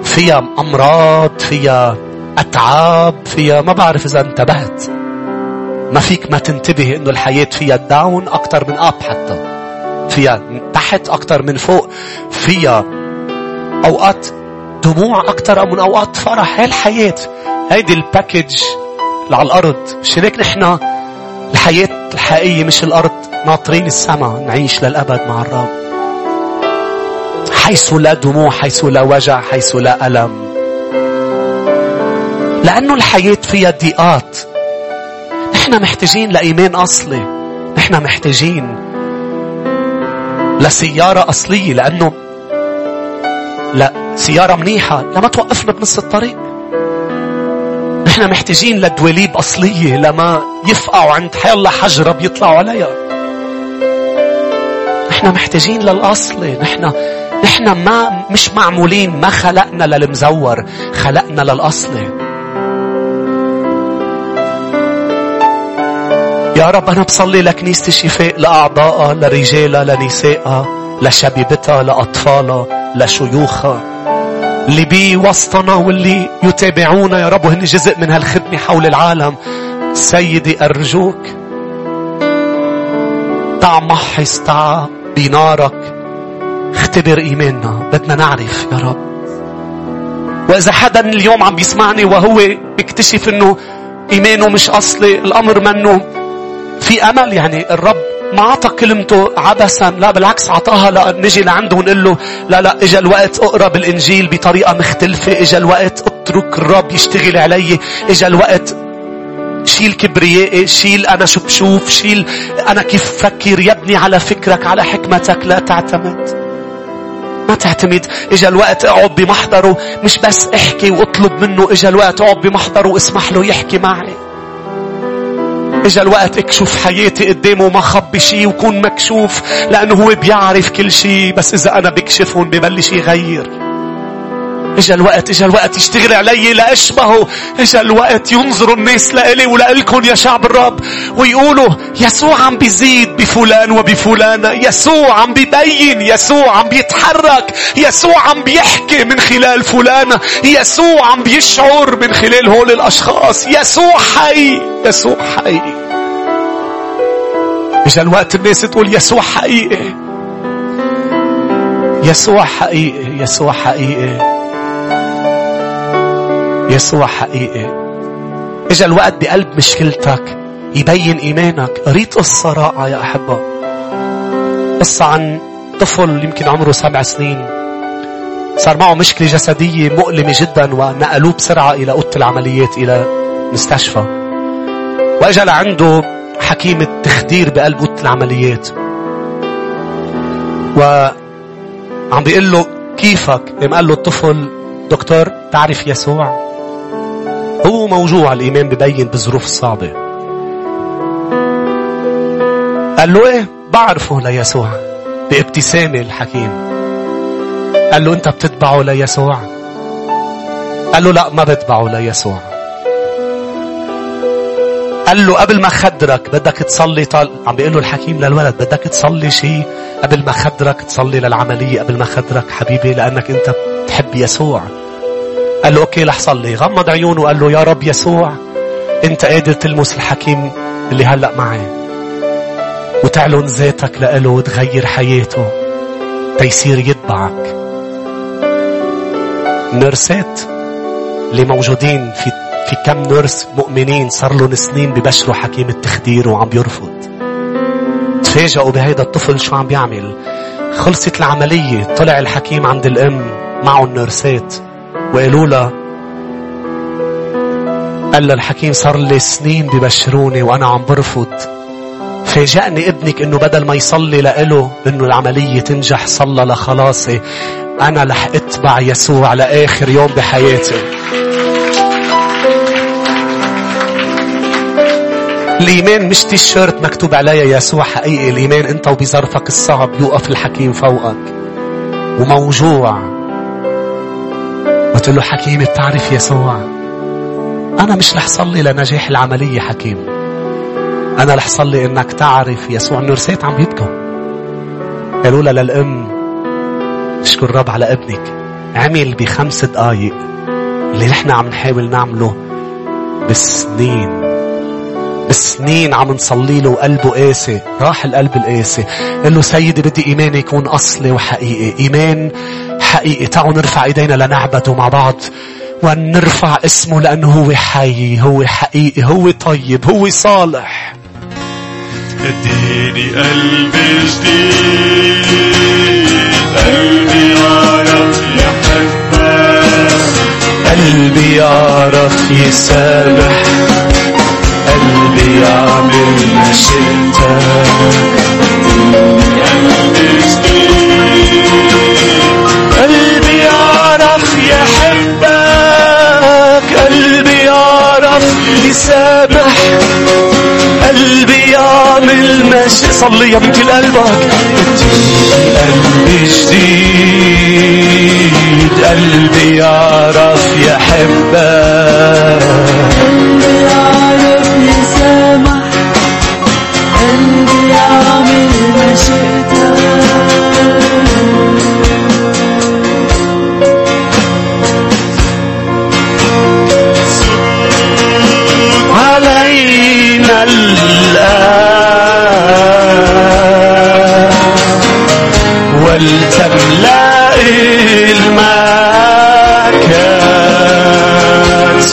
فيها أمراض فيها أتعاب فيها ما بعرف إذا انتبهت. ما فيك ما تنتبه إنه الحياة فيها داون أكثر من اب حتى. فيها تحت أكثر من فوق. فيها أوقات دموع أكثر من أوقات فرح. هي الحياة. هيدي الباكج اللي على الأرض. مش هيك نحن الحياة الحقيقية مش الأرض ناطرين السماء نعيش للأبد مع الرب. حيث لا دموع حيث لا وجع حيث لا ألم لأنه الحياة فيها ضيقات نحن محتاجين لإيمان أصلي. نحن محتاجين لسيارة أصلية لأنه لا سيارة منيحة لما توقفنا بنص الطريق. نحن محتاجين لدواليب أصلية لما يفقعوا عند حيالله حجرة بيطلعوا عليها. نحن محتاجين للأصلي. نحن نحن ما مش معمولين ما خلقنا للمزور خلقنا للأصلي. يا رب أنا بصلي لكنيسة الشفاء لأعضائها لرجالها لنسائها لشبيبتها لأطفالها لشيوخها اللي بي وسطنا واللي يتابعونا يا رب وهن جزء من هالخدمة حول العالم. سيدي أرجوك. تعا محص تعا بنارك اختبر إيماننا. بدنا نعرف يا رب. وإذا حدا اليوم عم بيسمعني وهو بيكتشف إنه إيمانه مش أصلي الأمر منه في أمل يعني الرب ما أعطى كلمته عبثا لا بالعكس أعطاها لنجي لعنده ونقول له لا لا إجا الوقت أقرأ بالإنجيل بطريقة مختلفة إجا الوقت أترك الرب يشتغل علي إجا الوقت شيل كبريائي شيل أنا شو بشوف شيل أنا كيف فكر يبني على فكرك على حكمتك لا تعتمد. ما تعتمد. إجا الوقت اقعد بمحضره مش بس احكي واطلب منه إجا الوقت اقعد بمحضره واسمح له يحكي معي. اجا الوقت اكشف حياتي قدامه ما خبي شيء وكون مكشوف لأنه هو بيعرف كل شيء بس إذا أنا بكشفهم ببلش يغير. اجا الوقت اجا الوقت يشتغل علي لاشبهه اجا الوقت ينظروا الناس لإلي ولإلكم يا شعب الرب ويقولوا يسوع عم بيزيد بفلان وبفلانة يسوع عم بيبين يسوع عم بيتحرك يسوع عم بيحكي من خلال فلانة يسوع عم بيشعر من خلال هول الأشخاص. يسوع حي يسوع حي. اجا الوقت الناس تقول يسوع حقيقي. يسوع حقيقي يسوع حقيقي. يسوع حقيقي. اجا الوقت بقلب مشكلتك يبين إيمانك. قريت قصة رائعة يا أحبة. قصة عن طفل يمكن عمره سبع سنين. صار معه مشكلة جسدية مؤلمة جدا ونقلوه بسرعة إلى أوضة العمليات إلى مستشفى. وإجا لعنده حكيم التخدير بقلب أوضة العمليات. وعم بيقول له كيفك؟ قال له الطفل دكتور تعرف يسوع؟ هو موجوع الإيمان ببين بالظروف الصعبة قال له إيه؟ بعرفه ليسوع بابتسامة الحكيم. قال له أنت بتتبعه ليسوع قال له لا ما بتبعه ليسوع قال له قبل ما خدرك بدك تصلي طال... عم بيقول له الحكيم للولد بدك تصلي شيء قبل ما خدرك تصلي للعملية قبل ما خدرك حبيبي لأنك أنت بتحب يسوع. قال له أوكي رح صلي. غمض عيونه وقال له يا رب يسوع أنت قادر تلمس الحكيم اللي هلأ معي. وتعلن ذاتك لإله وتغير حياته. تيصير يتبعك. نرسات اللي موجودين في في كم نرس مؤمنين صار لهم سنين ببشروا حكيم التخدير وعم بيرفض تفاجئوا بهيدا الطفل شو عم بيعمل خلصت العملية طلع الحكيم عند الأم معه النرسات وقالوا لها قال الحكيم صار لي سنين ببشروني وأنا عم برفض. فاجأني ابنك إنه بدل ما يصلي لإله إنه العملية تنجح صلى لخلاصي. أنا رح أتبع يسوع لاخر يوم بحياتي. الإيمان مش تيشيرت مكتوب عليها يسوع حقيقي. الإيمان أنت وبظرفك الصعب يوقف الحكيم فوقك. وموجوع. قلت له حكيم بتعرف يسوع أنا مش رح صلي لنجاح العملية حكيم. أنا رح صلي إنك تعرف يسوع النرسات عم يبكوا قالوا لها للأم اشكر الرب على ابنك. عمل بخمس دقايق اللي نحن عم نحاول نعمله بالسنين بالسنين عم نصلي له وقلبه قاسي. راح القلب القاسي. قال له سيدي بدي إيماني يكون أصلي وحقيقي. إيمان حقيقي تعالوا نرفع إيدينا لنعبده مع بعض. ونرفع اسمه لأنه هو حي هو حقيقي هو طيب هو صالح. اديني قلب جديد قلبي يعرف يحبك. قلبي يعرف يسامح. قلبي يعمل مشيتك. قلبي جديد يسامح قلبي يعمل ماشي صلي يا بنتي لقلبك. قلبي جديد. قلبي يعرف يحبك. قلبي يعرف يسامح. قلبي يعمل مشيتك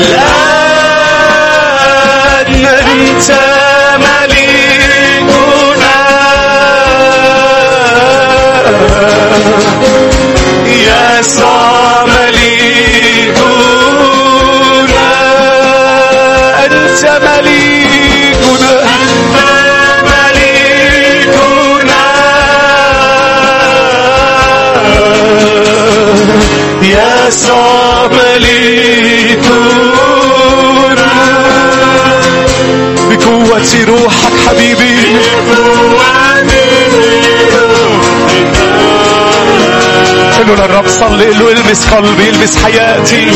الآن أنت مليكنا يسوع مليكنا أنت مليكنا أنت مليكنا يسوع مليكنا بقوة روحك حبيبي. قل للرب صلي قل له المس قلبي المس حياتي.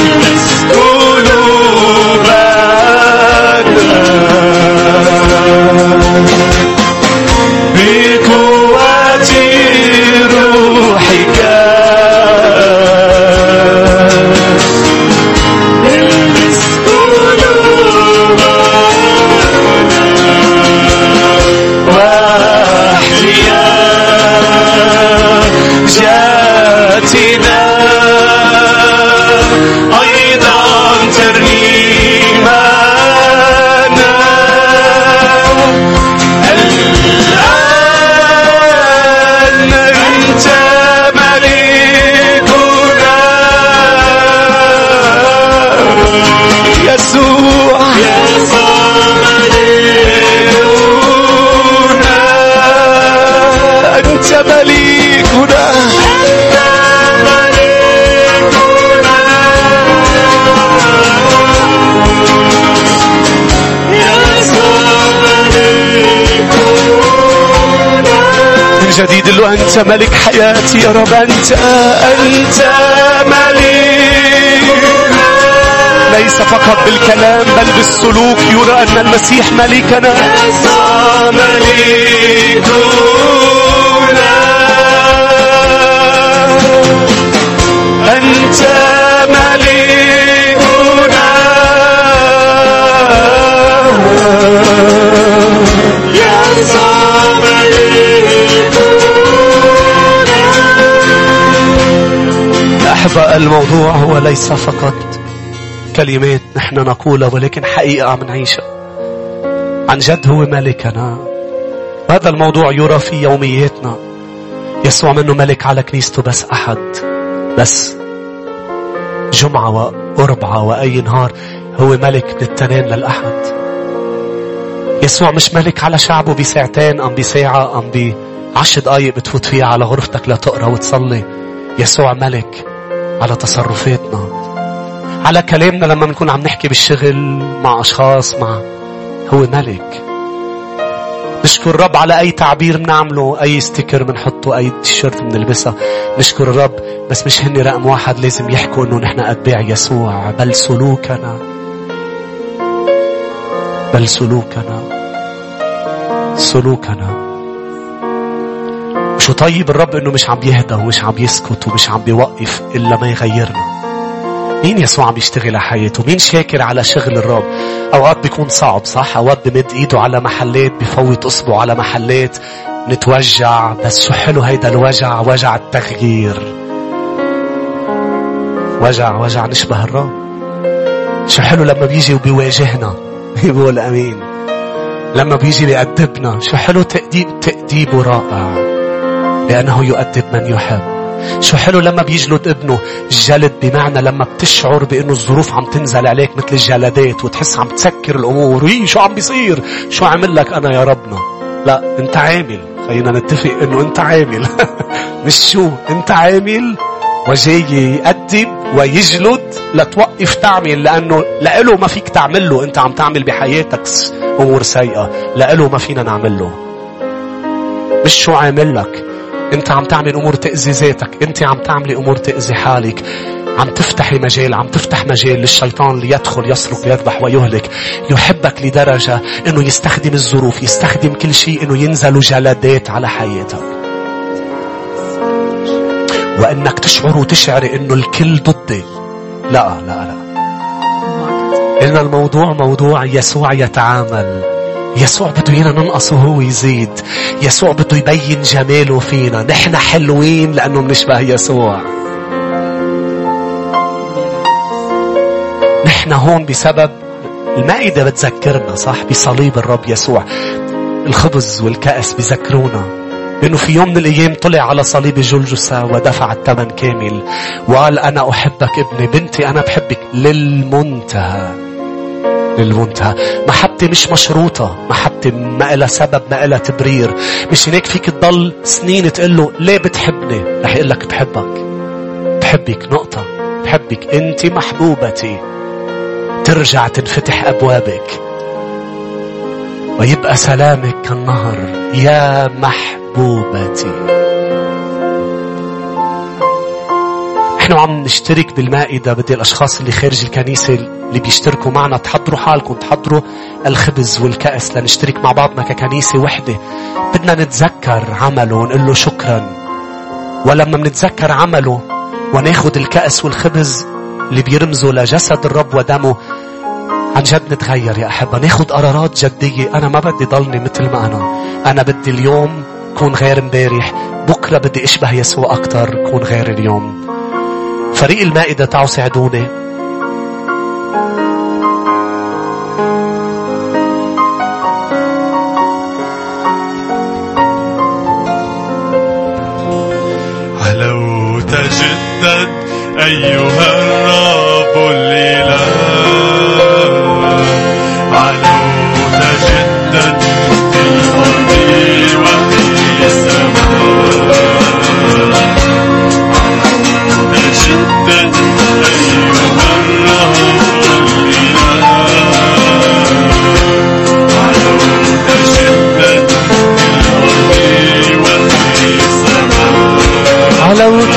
جديد له أنت ملك حياتي يا رب أنت أنت ملك. ليس فقط بالكلام بل بالسلوك. يرى أن المسيح ملكنا. ملكنا. أنت أحباء الموضوع هو ليس فقط كلمات نحن نقولها ولكن حقيقة عم نعيشها. عن جد هو ملكنا. هذا الموضوع يرى في يومياتنا. يسوع منه ملك على كنيسته بس أحد بس جمعة وأربعة وأي نهار هو ملك من التنين للأحد. يسوع مش ملك على شعبه بساعتين أم بساعة أم بعشر دقايق بتفوت فيها على غرفتك لتقرأ وتصلي. يسوع ملك على تصرفاتنا على كلامنا لما بنكون عم نحكي بالشغل مع أشخاص مع هو ملك. نشكر الرب على أي تعبير بنعمله أي ستيكر بنحطه أي تيشيرت بنلبسها نشكر الرب بس مش هني رقم واحد لازم يحكوا إنه نحن أتباع يسوع. بل سلوكنا. بل سلوكنا. سلوكنا. شو طيب الرب إنه مش عم يهدى ومش عم يسكت ومش عم بيوقف إلا ما يغيرنا؟ مين يسوع عم يشتغل على حياته؟ مين شاكر على شغل الرب؟ أوقات بيكون صعب صح؟ أوقات بمد إيده على محلات بفوت أصبعه على محلات نتوجع. بس شو حلو هيدا الوجع وجع التغيير. وجع وجع نشبه الرب. شو حلو لما بيجي وبيواجهنا. [LAUGHS] بيقول آمين. لما بيجي بيأدبنا. شو حلو تأديب تأديبه رائع. لأنه يؤدب من يحب. شو حلو لما بيجلد ابنه؟ الجلد بمعنى لما بتشعر بأنه الظروف عم تنزل عليك مثل الجلدات وتحس عم تسكر الأمور. وي شو عم بيصير؟ شو عمل لك أنا يا ربنا؟ لا أنت عامل. خلينا نتفق أنه أنت عامل. [LAUGHS] مش شو؟ أنت عامل وجاي يأدب ويجلد لتوقف تعمل لأنه لإله ما فيك تعمل له. أنت عم تعمل بحياتك أمور سيئة. لإله ما فينا نعمل له. مش شو عامل لك. انت عم تعمل امور تأذي ذاتك انت عم تعملي امور تأذي حالك. عم تفتحي مجال عم تفتح مجال للشيطان ليدخل يسرق يذبح ويهلك. يحبك لدرجة إنه يستخدم الظروف يستخدم كل شيء إنه ينزلوا جلدات على حياتك. وإنك تشعر وتشعري إنه الكل ضدي. لا لا لا. إن الموضوع موضوع يسوع يتعامل. يسوع بده ايانا ننقص وهو يزيد. يسوع بده يبين جماله فينا. نحن حلوين لأنه بنشبه يسوع. نحن هون بسبب المائدة بتذكرنا صح؟ بصليب الرب يسوع. الخبز والكأس بذكرونا. لأنه في يوم من الأيام طلع على صليب جلجسة ودفع الثمن كامل. وقال أنا أحبك ابني بنتي أنا بحبك للمنتهى. للمنتهى. محبتي مش مشروطة. محبتي ما إلها سبب ما إلها تبرير. مش هناك فيك تضل سنين تقول له ليه بتحبني؟ رح يقول لك بحبك. بحبك نقطة. بحبك أنت محبوبتي. ترجع تنفتح أبوابك. ويبقى سلامك كالنهر. يا محبوبتي. إحنا عم نشترك بالمائدة بدي الأشخاص اللي خارج الكنيسة اللي بيشتركوا معنا تحضروا حالكم تحضروا الخبز والكأس لنشترك مع بعضنا ككنيسة وحدة. بدنا نتذكر عمله ونقول له شكرا. ولما منتذكر عمله وناخد الكأس والخبز اللي بيرمزوا لجسد الرب ودمه عن جد نتغير يا أحبة. ناخد قرارات جدية. أنا ما بدي ضلني مثل ما أنا. أنا بدي اليوم كون غير امبارح بكرة بدي أشبه يسوع أكتر كون غير اليوم. فريق المائدة تعوا ساعدوني علو تجدد أيها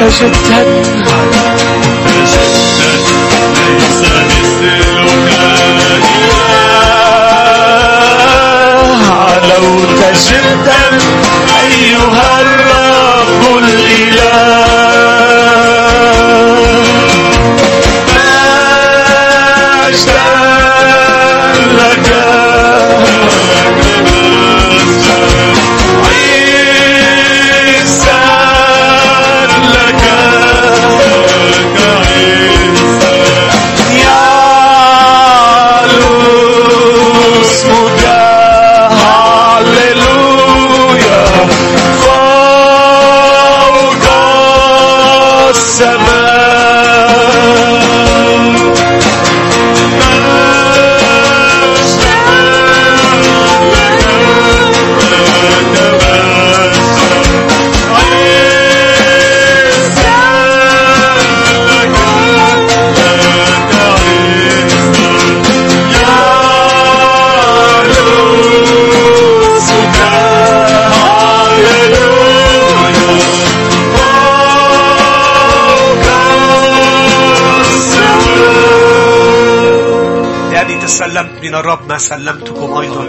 تجدد ليس مثلك علو تجدد سلمتكم أيضا.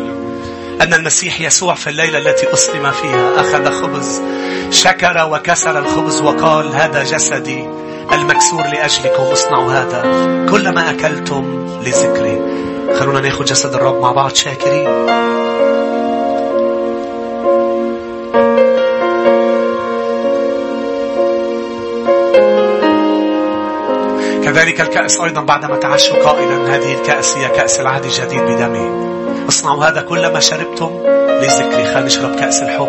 أن المسيح يسوع في الليلة التي أسلم فيها أخذ خبز شكر وكسر الخبز وقال هذا جسدي المكسور لأجلكم اصنعوا هذا كلما أكلتم لذكري. خلونا ناخذ جسد الرب مع بعض شاكرين. كذلك الكأس أيضا بعدما تعشوا قائلا هذه الكأس هي كأس العهد الجديد بدمي. اصنعوا هذا كلما شربتم لذكري. خلينا نشرب كأس الحب.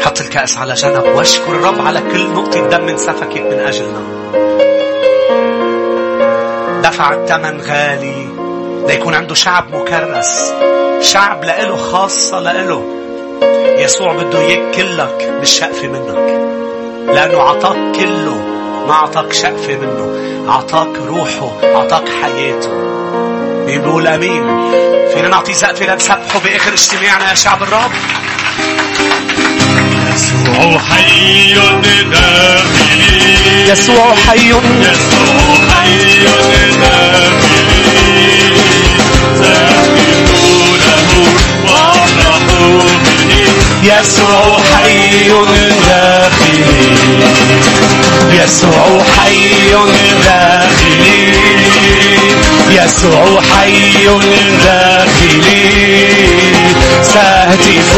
حط الكأس على جنب واشكر الرب على كل نقطة دم انسفكت من أجلنا. دفع الثمن غالي ليكون عنده شعب مكرس. شعب لإله خاصة لإله. يسوع بده إياك كلك مش شقفة منك. لأنه عطاك كله ما عطاك شقفة منه عطاك روحه عطاك حياته. مين بيقول أمين فينا نعطي سقفة لنسبحه بآخر اجتماعنا يا شعب الرب. يسوع حي داخلي يسوع حي. يسوع حي داخلي يسوع حي داخلي. يسوع حي داخلي. يسوع حي داخلي. سأهتف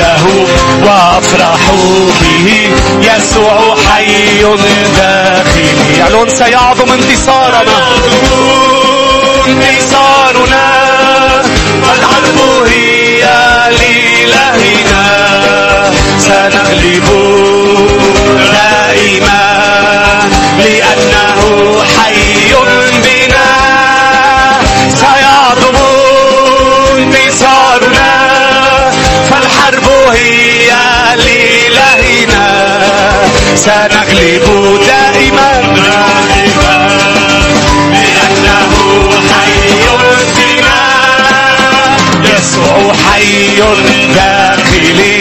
له وأفرح به. يسوع حي داخلي. يعلن سيعظم انتصارنا. انتصارنا. الحرب هي لإلهنا. سنغلب دائما لأنه حي بنا. سيعظم انتصارنا فالحرب هي لإلهنا. سنغلب دائما لأنه حي بنا. يسوع حي داخلي.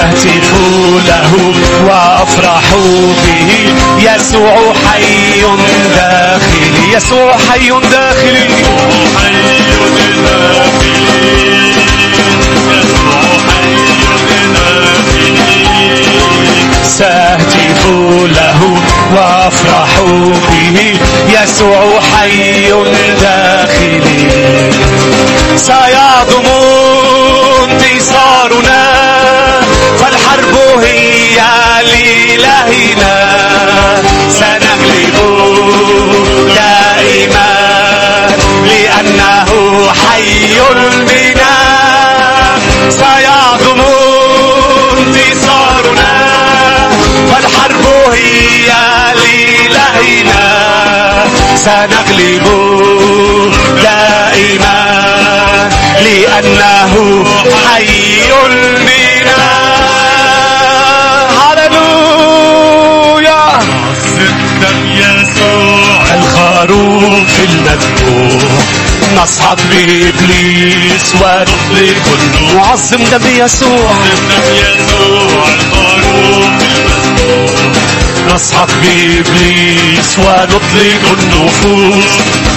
سأهتف له وأفرح به. يسوع حي داخلي. يسوع حي داخلي. سأهتف له وأفرح به. يسوع حي داخلي. سيعظم انتصارنا. فالحرب هي لإلهنا. سنغلب نصعد بإبليس ونطلق نعظم دم يسوع. الدم يسوع الخروف المذبوح نصعد بإبليس ونطلق النفوس.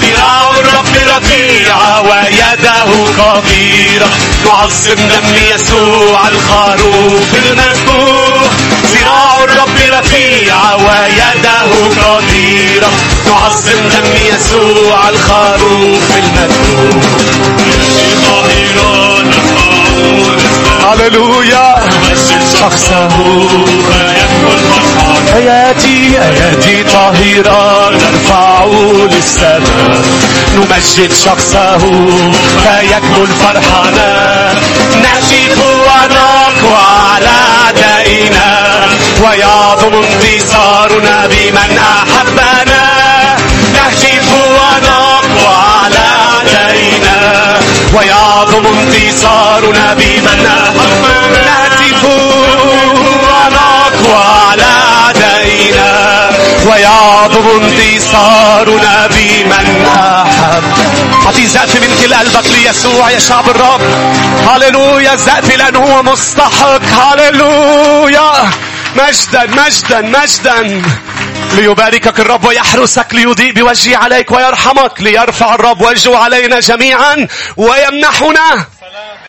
ذراع الرب رفيعة ويده قديرة نعظم دم يسوع الخروف المذبوح ذراع رفيعة ويده قديرة نعظم دم يسوع الخروف نفعون هللويا. شخصه. آياتي آياتي طاهرة نرفع للسماء. نمجد شخصه. فيكمل فرحنا. نهتف ونقوى على أعدائنا ويعظم انتصارنا بمن أحبنا. نهتف ونقوى على أعدائنا ويعظم انتصارنا بمن أحبنا. نهتف ونقوى على أعدائنا ويعظم انتصارنا بمن أحب أعطي زقف من كل قلبك ليسوع يا شعب الرب. هللويا زقف لأنه هو مستحق. هللويا. مجدا مجدا مجدا. ليباركك الرب ويحرسك ليضيء بوجهه عليك ويرحمك ليرفع الرب وجهه علينا جميعا. ويمنحنا